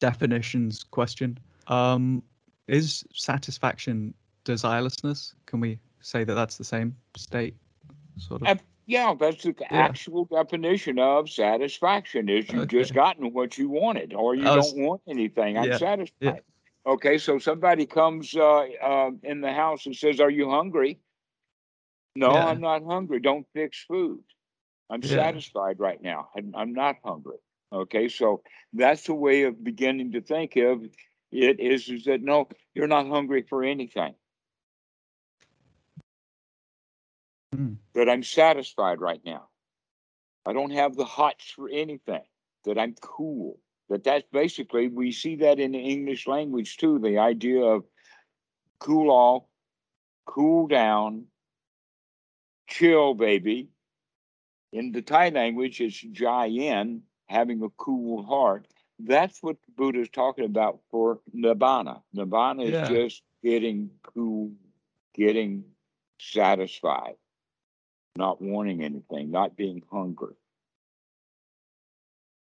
definitions question. Um, is satisfaction desirelessness? Can we say that that's the same state? Sort of. Ab- Yeah, that's the Yeah. actual definition of satisfaction. Is you've just gotten what you wanted, or you was- don't want anything. I'm yeah, satisfied. Okay, so somebody comes uh, uh, in the house and says, "Are you hungry?" No, Yeah. I'm not hungry. Don't fix food. I'm Yeah. satisfied right now. I'm, I'm not hungry. Okay, so that's a way of beginning to think of it. Is is that no, you're not hungry for anything. Hmm. that I'm satisfied right now. I don't have the hots for anything, that I'm cool. That that's basically, we see that in the English language too, the idea of cool off, cool down, chill, baby. In the Thai language, it's jai yin, having a cool heart. That's what the Buddha is talking about for nibbana. Nibbana is Yeah. just getting cool, getting satisfied not wanting anything, not being hungry.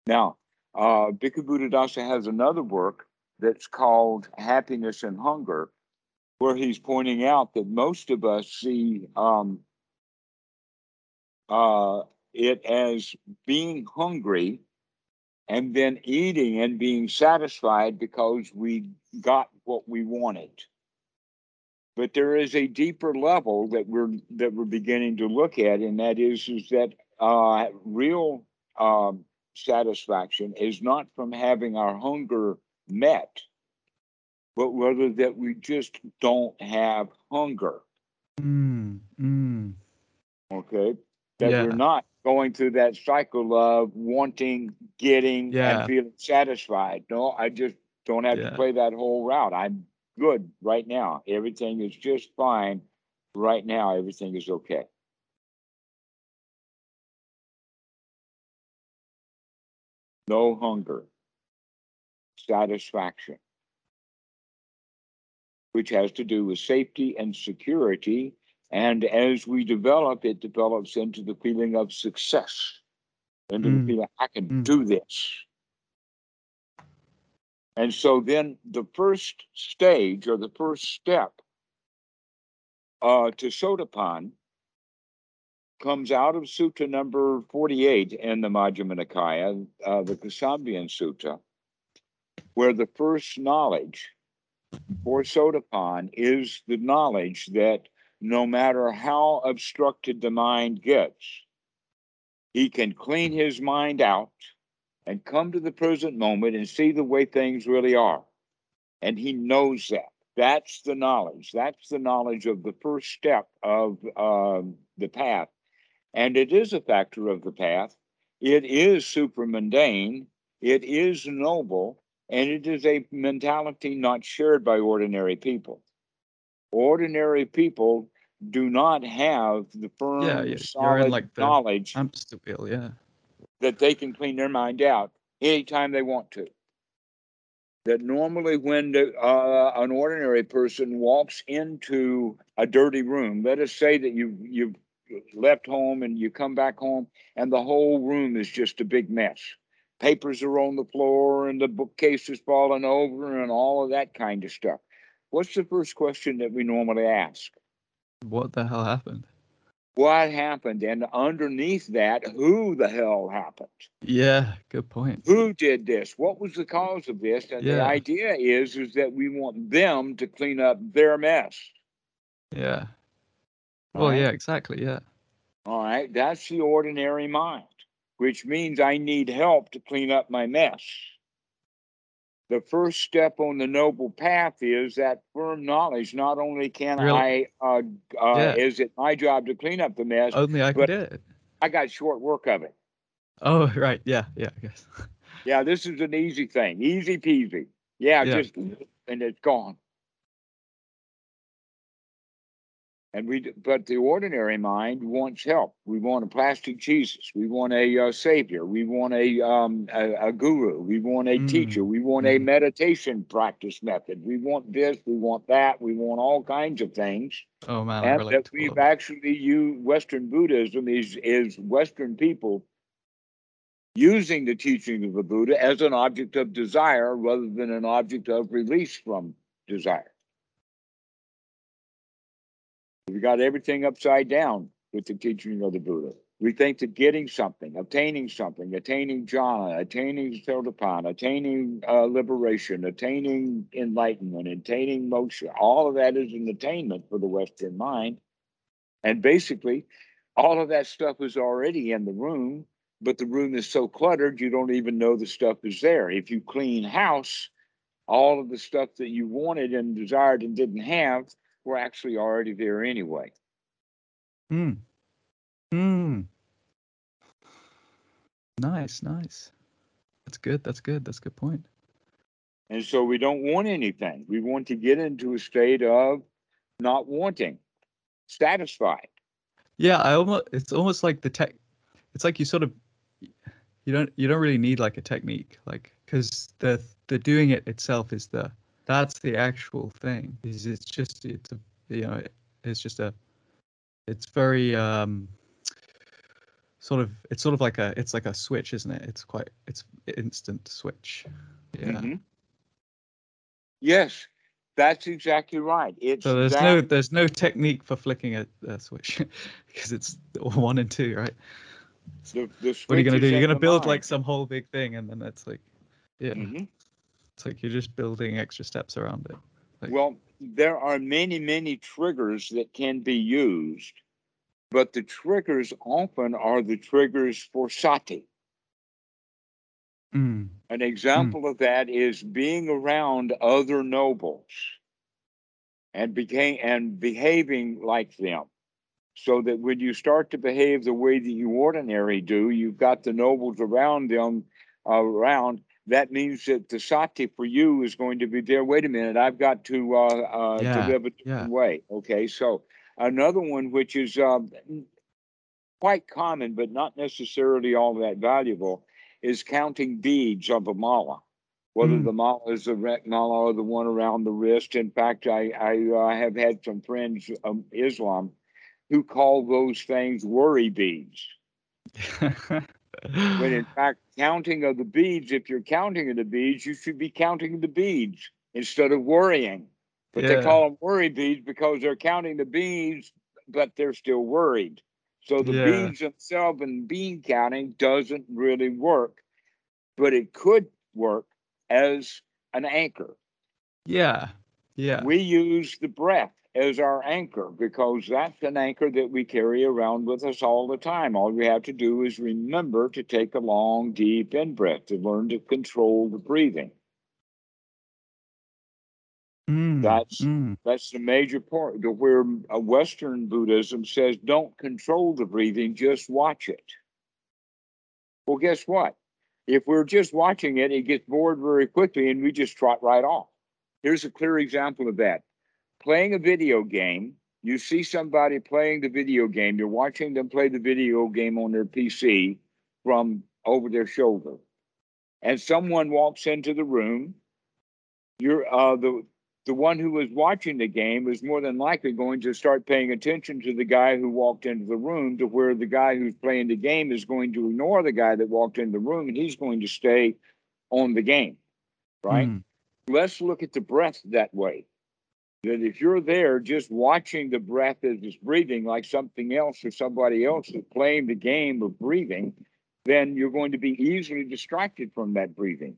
Now, uh, Bhikkhu Buddhadasa has another work that's called Happiness and Hunger, where he's pointing out that most of us see um, uh, it as being hungry and then eating and being satisfied because we got what we wanted. But there is a deeper level that we're that we're beginning to look at, and that is is that uh, real um, satisfaction is not from having our hunger met, but rather that we just don't have hunger. Mm, mm, Okay, that Yeah. we're not going through that cycle of wanting, getting, Yeah. and feeling satisfied. No, I just don't have Yeah. to play that whole route. I'm good right now. Everything is just fine right now. Everything is okay. No hunger, satisfaction, which has to do with safety and security. And as we develop, it develops into the feeling of success, into Mm. the feeling I can Mm. do this. And so then the first stage or the first step uh, to Sotapan comes out of Sutta number 48 in the Majjhima Nikaya, uh, the Kosambiya Sutta, where the first knowledge for Sotapan is the knowledge that no matter how obstructed the mind gets, he can clean his mind out and come to the present moment and see the way things really are. And he knows that. That's the knowledge. That's the knowledge of the first step of um, the path. And it is a factor of the path. It is supramundane. It is noble. And it is a mentality not shared by ordinary people. Ordinary people do not have the firm, Yeah, yeah, solid like, the knowledge wheel, yeah. that they can clean their mind out anytime they want to. That normally, when the, uh, an ordinary person walks into a dirty room, let us say that you you've left home and you come back home and the whole room is just a big mess. Papers are on the floor and the bookcase is falling over and all of that kind of stuff. What's the first question that we normally ask? What the hell happened? What happened? And underneath that, who the hell happened? Yeah, good point. Who did this? What was the cause of this? And the idea is is that we want them to clean up their mess. Yeah. Well, right? yeah, exactly. Yeah. All right, that's the ordinary mind, which means I need help to clean up my mess. The first step on the noble path is that firm knowledge. Not only can Really? I, uh, uh, Yeah. is it my job to clean up the mess, Only I can do it. I got short work of it. Oh, (laughs) right. Yeah. Yeah. I guess. (laughs) Yeah, this is an easy thing, easy peasy. Yeah, Yeah. just and it's gone. And we, but the ordinary mind wants help. We want a plastic Jesus. We want a uh, savior. We want a um a, a guru. We want a Mm, teacher. We want a mhm. meditation practice method. We want this. We want that. We want all kinds of things. Oh man, and that we've actually used Western Buddhism is is Western people using the teaching of the Buddha as an object of desire rather than an object of release from desire. We got everything upside down with the teaching of the Buddha. We think that getting something, obtaining something, attaining jhana, attaining sotapanna, attaining uh, liberation, attaining enlightenment, attaining moksha, all of that is an attainment for the Western mind. And basically, all of that stuff is already in the room, but the room is so cluttered you don't even know the stuff is there. If you clean house, all of the stuff that you wanted and desired and didn't have were actually already there anyway. Hmm. Hmm. Nice, nice. That's good. That's good. That's a good point. And so we don't want anything. We want to get into a state of not wanting, satisfied. Yeah, I almost it's almost like the tech it's like you sort of you don't you don't really need like a technique like cuz the the doing it itself is the that's the actual thing. Is it's just it's a you know it's just a it's very um sort of it's sort of like a it's like a switch, isn't it? It's quite it's instant switch. Yeah. Mhm. Yes, that's exactly right. It's So there's that- no there's no technique for flicking a, a switch (laughs) because it's one and two, right? the, the What are you gonna do? You're gonna build mind. like some whole big thing, and then that's like, yeah, Mhm. It's like you're just building extra steps around it. Like- Well, there are many, many triggers that can be used, but the triggers often are the triggers for sati. Mm, An example of that is being around other nobles and became and behaving like them. So that when you start to behave the way that you ordinary do, you've got the nobles around them around. That means that the sati for you is going to be there. Wait a minute, I've got to uh, uh, Yeah, to live a different yeah. way. Okay, so another one which is um, quite common but not necessarily all that valuable is counting beads of a mala. Whether Mm. the mala is the red mala or the one around the wrist. In fact, I I uh, have had some friends of Islam who call those things worry beads. (laughs) When in fact, counting of the beads, if you're counting of the beads, you should be counting the beads instead of worrying. But they call them worry beads because they're counting the beads, but they're still worried. So the Yeah. beads themselves and bean counting doesn't really work, but it could work as an anchor. yeah, yeah, We use the breath as our anchor because that's an anchor that we carry around with us all the time. All we have to do is remember to take a long, deep in breath to learn to control the breathing. Mm, That's- mm, That's the major part to where a Western Buddhism says don't control the breathing, just watch it. Well, guess what? If we're just watching it, it gets bored very quickly and we just trot right off. Here's a clear example of that. Playing a video game You see somebody playing the video game, you're watching them play the video game on their PC from over their shoulder. And someone walks into the room. You're uh, the the one who was watching the game is more than likely going to start paying attention to the guy who walked into the room to where the guy who's playing the game is going to ignore the guy that walked in the room and he's going to stay on the game right mm. let's look at the breath that way that if you're there just watching the breath as it's breathing like something else or somebody else is playing the game of breathing then you're going to be easily distracted from that breathing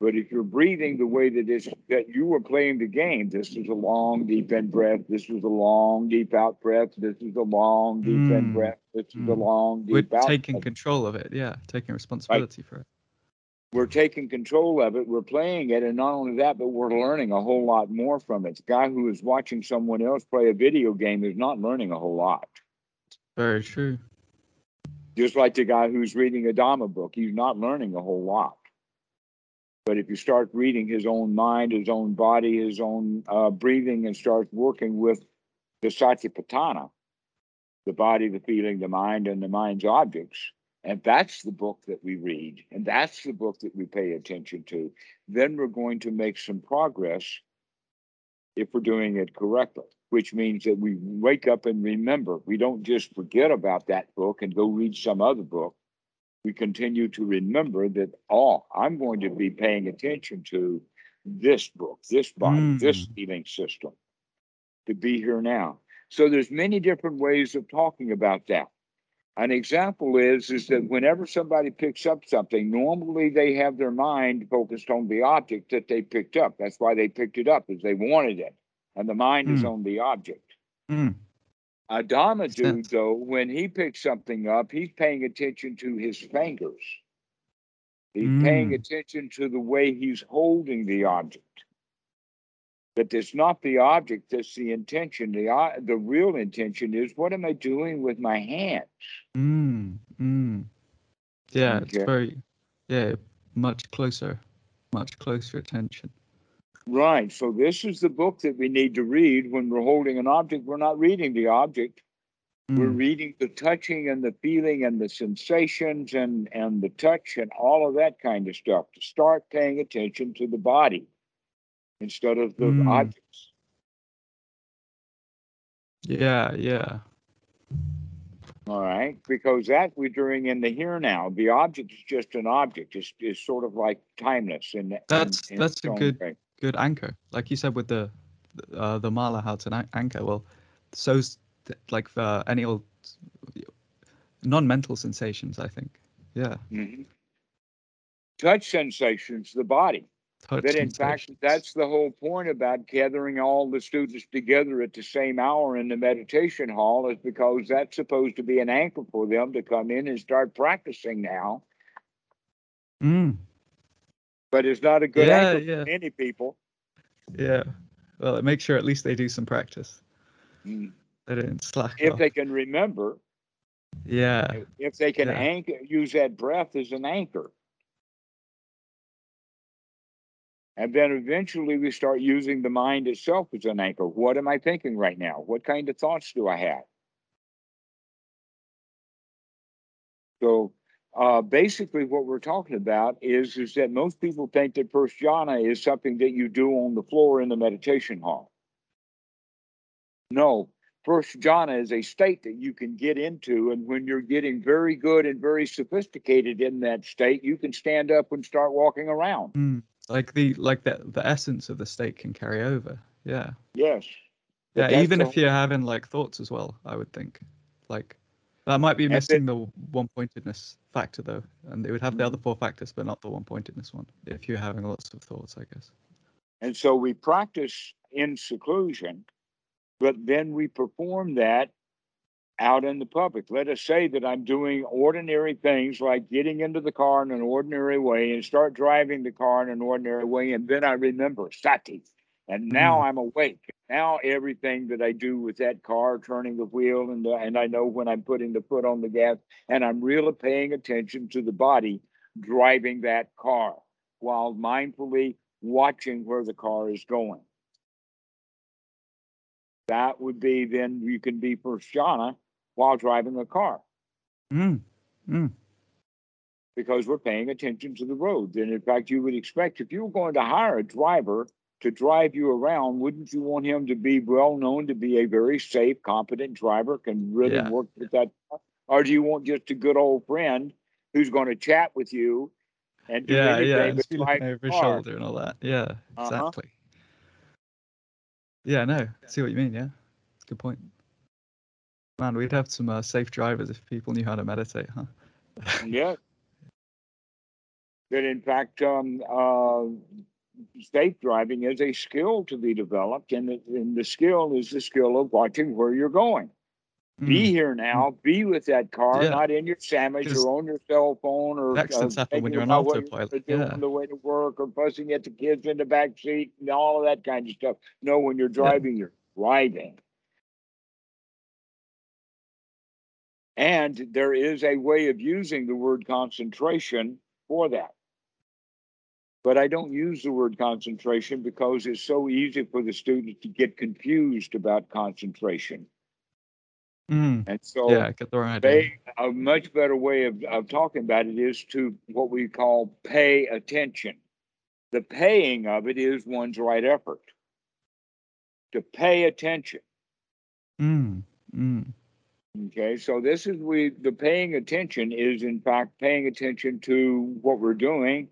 but if you're breathing the way that is that you were playing the game, this is a long deep in breath. This is a long deep out breath. This is a long deep mm. in breath. This is mm. a long deep We're out. taking breath. control of it. Yeah, taking responsibility right. for it. We're taking control of it. We're playing it, and not only that, but we're learning a whole lot more from it. The guy who is watching someone else play a video game is not learning a whole lot. Very true. Just like the guy who's reading a Dharma book, he's not learning a whole lot. But if you start reading his own mind, his own body, his own uh, breathing, and start working with the Satipatthana, the body, the feeling, the mind, and the mind's objects, and that's the book that we read, and that's the book that we pay attention to, then we're going to make some progress if we're doing it correctly, which means that we wake up and remember. We don't just forget about that book and go read some other book we continue to remember that, oh, I'm going to be paying attention to this book, this body, mm. this healing system to be here now. So there's many different ways of talking about that. An example is is that whenever somebody picks up something, normally they have their mind focused on the object that they picked up. That's why they picked it up, is they wanted it, and the mind mm. is on the object. Mm. A Dharma dude, though, when he picks something up, he's paying attention to his fingers. He's mm. paying attention to the way he's holding the object. But it's not the object that's the intention. The, uh, the real intention is what am I doing with my hands? Mm, mm. Yeah, okay. it's very, yeah, much closer, much closer attention. Right. So this is the book that we need to read when we're holding an object. We're not reading the object. Mm. We're reading the touching and the feeling and the sensations and, and the touch and all of that kind of stuff to start paying attention to the body instead of the mm. objects. Yeah, yeah. All right, because that we're doing in the here now. The object is just an object. It's, it's sort of like timeless. And that's that's a good way good anchor. Like you said with the uh, the mala, how to anchor. Well, so's like uh, any old non-mental sensations. I think. Yeah. Mm-hmm. Touch sensations, the body. Touch that in fact, that's the whole point about gathering all the students together at the same hour in the meditation hall, is because that's supposed to be an anchor for them to come in and start practicing now. Mm but it's not a good yeah, anchor yeah. for many people. Yeah. Well, it makes sure at least they do some practice. Mm. They didn't slack. If off. they can remember. Yeah. If they can yeah. anchor, use that breath as an anchor. And then eventually we start using the mind itself as an anchor. What am I thinking right now? What kind of thoughts do I have? So uh, basically, what we're talking about is, is that most people think that first jhana is something that you do on the floor in the meditation hall. No, first jhana is a state that you can get into, and when you're getting very good and very sophisticated in that state, you can stand up and start walking around. Mm, like the like the the essence of the state can carry over. Yeah. Yes. Yeah, even if you're having like thoughts as well, I would think. Like that might be missing the one pointedness factor though, and it would have the other four factors, but not the one pointedness one. If you're having lots of thoughts, I guess. And so we practice in seclusion, but then we perform that out in the public. Let us say that I'm doing ordinary things like getting into the car in an ordinary way and start driving the car in an ordinary way, and then I remember sati, and now mm. I'm awake. Now everything that I do with that car, turning the wheel, and and I know when I'm putting the foot on the gas, and I'm really paying attention to the body driving that car while mindfully watching where the car is going. that would be then you can be first jhana while driving a car Mm. Mm. because we're paying attention to the roads. And in fact, you would expect if you were going to hire a driver to drive you around, wouldn't you want him to be well known to be a very safe, competent driver, can really Yeah. work with that? Or do you want just a good old friend who's going to chat with you and do Yeah, yeah. And but looking over his shoulder and all that. Yeah, Uh-huh. exactly. Yeah, no. See what you mean. Yeah, it's a good point. Man, we'd have some uh, safe drivers if people knew how to meditate, huh? (laughs) Yeah. That in fact, um, uh, safe driving is a skill to be developed, and, it, and the skill is the skill of watching where you're going. Be Mm. here now. Be with that car, Yeah. not in your sandwich or on your cell phone or accidents uh, happen when you're on about what you're autopilot, yeah. on the way to work or fussing at the kids in the back seat and all of that kind of stuff. No, when you're driving, you're driving. And there is a way of using the word concentration for that. But I don't use the word concentration because it's so easy for the student to get confused about concentration. Mm. And so Yeah, get the right idea. a much better way of, of talking about it is to what we call pay attention. The paying of it is one's right effort. To pay attention. Mm. Mm. Okay, so this is we the paying attention is in fact paying attention to what we're doing.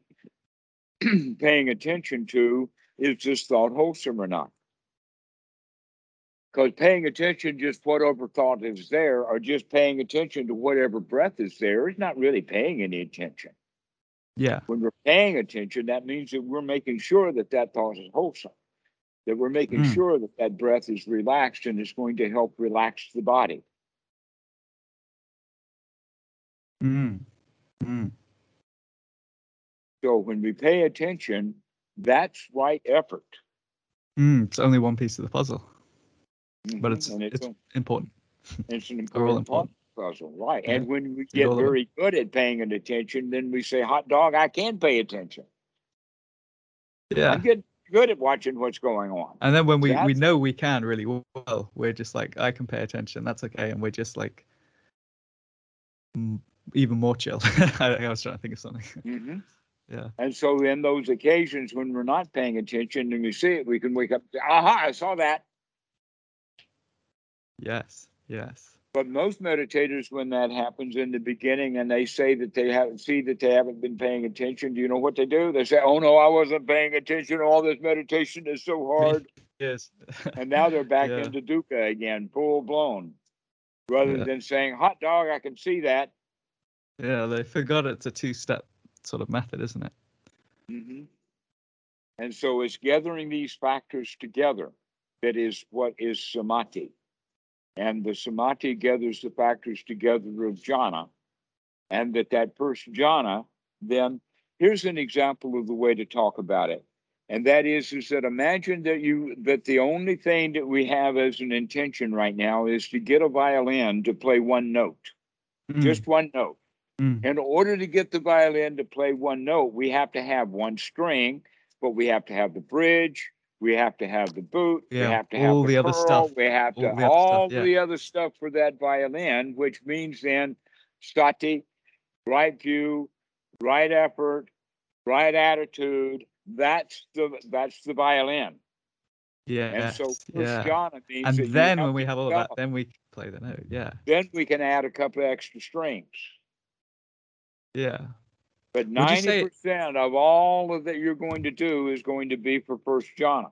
(clears throat) paying attention to is this thought wholesome or not? Because paying attention just whatever thought is there, or just paying attention to whatever breath is there, is not really paying any attention. Yeah. When we're paying attention, that means that we're making sure that that thought is wholesome, that we're making Mm. sure that that breath is relaxed and is going to help relax the body. Mm. Mm. So when we pay attention, that's right effort. Mm. It's only one piece of the puzzle, but Mhm, it's and it's a- important. it's an (laughs) important important. puzzle, right? Yeah. And when we get very good at paying attention, then we say, "Hot dog, I can pay attention. Yeah. I'm good, good at watching what's going on." And then when we, we know we can really well, we're just like, I can pay attention. That's okay. And we're just like mm, even more chill. (laughs) I, I was trying to think of something. hmm Yeah. And so, in those occasions when we're not paying attention and we see it, we can wake up. Aha! I saw that. Yes. Yes. But most meditators, when that happens in the beginning, and they say that they haven't see that they haven't been paying attention, do you know what they do? They say, "Oh no, I wasn't paying attention. All this meditation is so (laughs) hard." Yes. and now they're back Yeah. into dukkha again, full blown. Rather Yeah. than saying, "Hot dog, I can see that." Yeah. They forgot it's a two step sort of method, isn't it? hmm And so it's gathering these factors together that is what is samadhi. And the samadhi gathers the factors together of jhana. And that that first jhana, then here's an example of the way to talk about it. And that is, is that imagine that you that the only thing that we have as an intention right now is to get a violin to play one note, Mm, just one note. Mm, In order to get the violin to play one note, we have to have one string, but we have to have the bridge, we have to have the boot, we have to have all the, the other stuff, we have to all the other stuff, all yeah. the other stuff for that violin, which means then sati, right view, right effort, right attitude. That's the that's the violin. yeah. And so yeah. And then when we have all of that, then we play the note. Yeah. then we can add a couple of extra strings. Yeah. But ninety percent of all of that you're going to do is going to be for first jhana.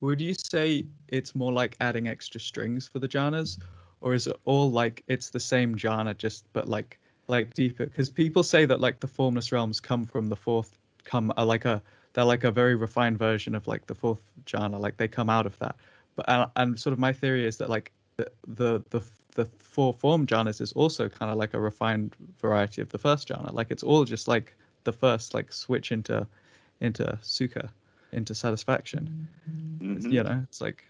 Would you say it's more like adding extra strings for the jhanas, or is it all like it's the same jhana just but like like deeper? Because people say that like the formless realms come from the fourth, come are like a they're like a very refined version of like the fourth jhana, like they come out of that. But and, and sort of my theory is that like the the the, the four form jhanas is also kind of like a refined variety of the first jhana. Like it's all just like the first like switch into into sukha, into satisfaction Mhm. you know it's like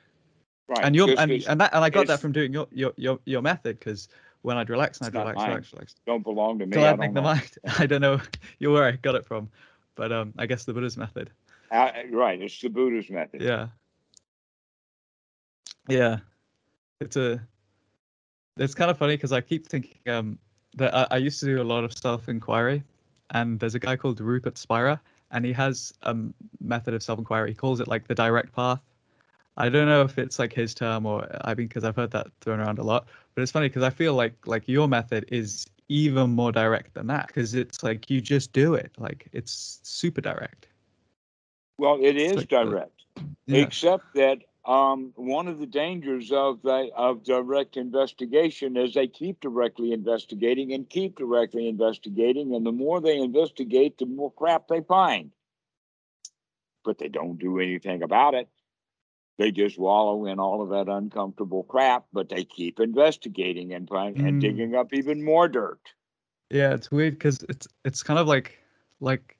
Right. and you're and, and that and i got that from doing your your your, your method because when i'd relax and i'd relax mine. relax relax don't belong to me. I gladdening don't the know. mind (laughs) i don't know you're (laughs) where i got it from but um i guess the buddha's method Uh, right. It's the Buddha's method. yeah Yeah, it's a. It's kind of funny because I keep thinking um that I, I used to do a lot of self inquiry, and there's a guy called Rupert Spira, and he has a method of self inquiry. He calls it like the direct path. I don't know if it's like his term or I mean because I've heard that thrown around a lot, but it's funny because I feel like like your method is even more direct than that because it's like you just do it like it's super direct. Well, it is like direct, Yeah. except that um, one of the dangers of the, of direct investigation is they keep directly investigating and keep directly investigating, and the more they investigate, the more crap they find. But they don't do anything about it. They just wallow in all of that uncomfortable crap, but they keep investigating and find and Mm. digging up even more dirt. Yeah, it's weird because it's it's kind of like like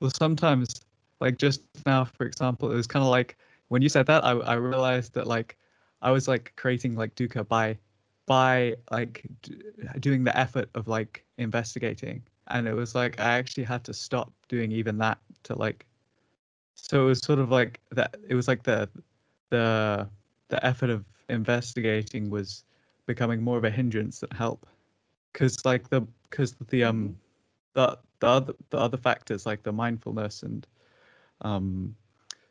well sometimes like just now for example it was kind of like when you said that I I realized that like I was like creating like Dukkha by by like d- doing the effort of like investigating. And it was like I actually had to stop doing even that to like so it was sort of like that it was like the the the effort of investigating was becoming more of a hindrance than help. Because like the because the um the the other the other factors like the mindfulness and um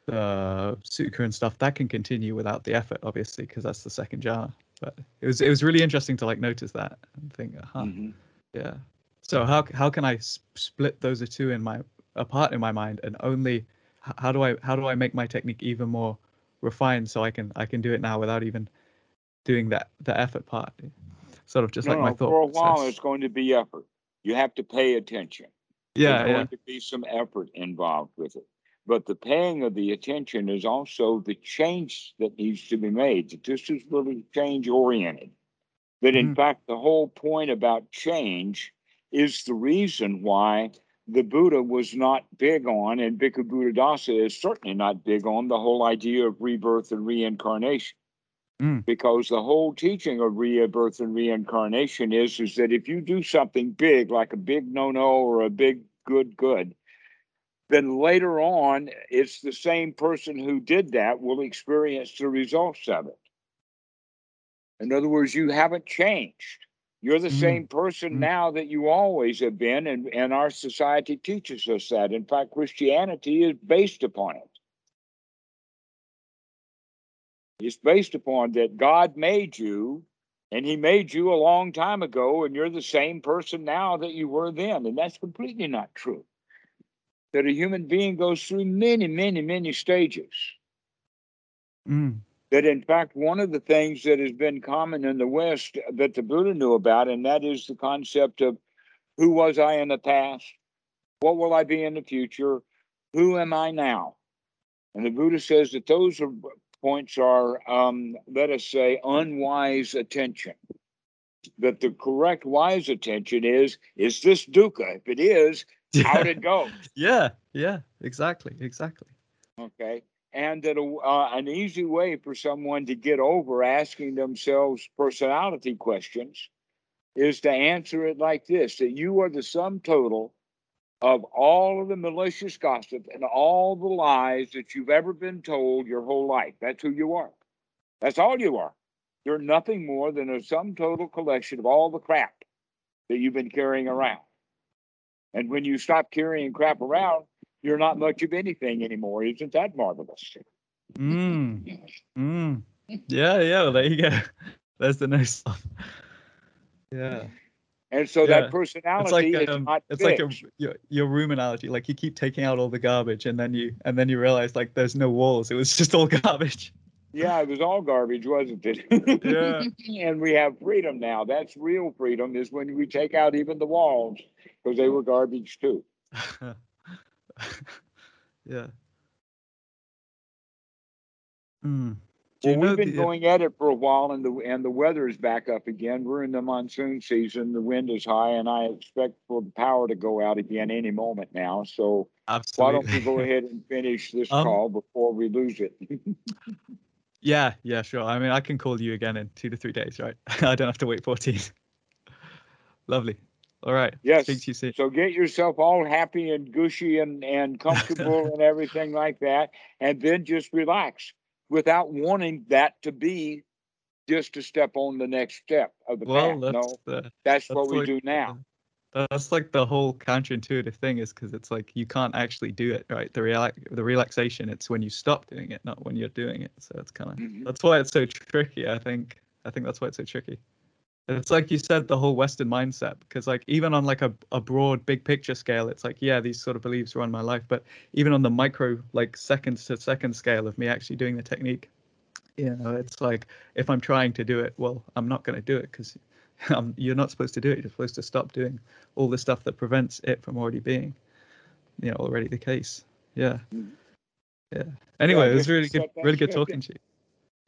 the sukha and stuff that can continue without the effort obviously because that's the second jhana. but it was it was really interesting to like notice that and think huh Mhm. yeah so how how can i s- split those two in my apart in my mind and only how do i how do i make my technique even more refined so i can i can do it now without even doing that the effort part sort of just no, like my no, thought for a while, it's going to be effort. You have to pay attention. yeah There's yeah going to be some effort involved with it. But the paying of the attention is also the change that needs to be made. That this is really change oriented. That in Mhm. fact, the whole point about change is the reason why the Buddha was not big on, and Bhikkhu Buddhadasa is certainly not big on the whole idea of rebirth and reincarnation. Mm. Because the whole teaching of rebirth and reincarnation is, is that if you do something big, like a big no-no or a big good good, then later on, it's the same person who did that will experience the results of it. In other words, you haven't changed. You're the Mm. same person Mm. now that you always have been, and, and our society teaches us that. In fact, Christianity is based upon it. It's based upon that God made you, and He made you a long time ago, and you're the same person now that you were then. And that's completely not true. That a human being goes through many, many, many stages. Mm. that in fact one of the things that has been common in the west that the buddha knew about and that is the concept of who was i in the past? What will i be in the future? Who am i now? And the buddha says that those are points are um, let us say unwise attention. That the correct wise attention is is this dukkha? If it is how'd it go? Yeah yeah exactly exactly. Okay and that a, uh, an easy way for someone to get over asking themselves personality questions is to answer it like this that you are the sum total of all of the malicious gossip and all the lies that you've ever been told your whole life. That's who you are. That's all you are. You're nothing more than a sum total collection of all the crap that you've been carrying around and when you stop carrying crap around you're not much of anything anymore isn't that marvelous mm. Mm. yeah yeah well, there you go (laughs) there's the no stuff yeah And so Yeah. that personality it's like is um, not it's like a, your, your room analogy like you keep taking out all the garbage and then you and then you realize like there's no walls it was just all (laughs) garbage yeah, it was all garbage, wasn't it? (laughs) Yeah. and we have freedom now. That's real freedom is when we take out even the walls because they were garbage too. (laughs) yeah mm. Well, Do you know we've been uh, going at it for a while, and the and the weather is back up again. We're in the monsoon season. The wind is high, and I expect for the power to go out again any moment now. So why don't we go ahead and finish this Um, call before we lose it? (laughs) Yeah, yeah, sure. I mean, I can call you again in two to three days, right? (laughs) I don't have to wait 14. Lovely. All right. Yes. So get yourself all happy and gushy and, and (laughs) comfortable and everything like that. And then just relax. without wanting that to be just to step on the next step of the Well, path. that's No, the that's, that's what we like do now. That's like the whole counterintuitive thing is because it's like you can't actually do it, right? The real the relaxation, it's when you stop doing it, not when you're doing it. So it's kind of Mhm. that's why it's so tricky. I think I think that's why it's so tricky. It's like you said, the whole Western mindset, because like even on like a, a broad big picture scale, it's like yeah, these sort of beliefs run my life, but even on the micro like seconds to second scale of me actually doing the technique, you know, it's like if I'm trying to do it, well, I'm not going to do it because um, (laughs) you're not supposed to do it. You're supposed to stop doing all the stuff that prevents it from already being, you know, already the case. Yeah. Yeah. Anyway, I it was really good, really good talking to you. (laughs)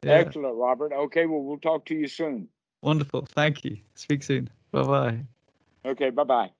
Yeah. Excellent, Robert. Okay, well, we'll talk to you soon. Wonderful. Thank you. Speak soon. Bye bye. Okay, bye bye.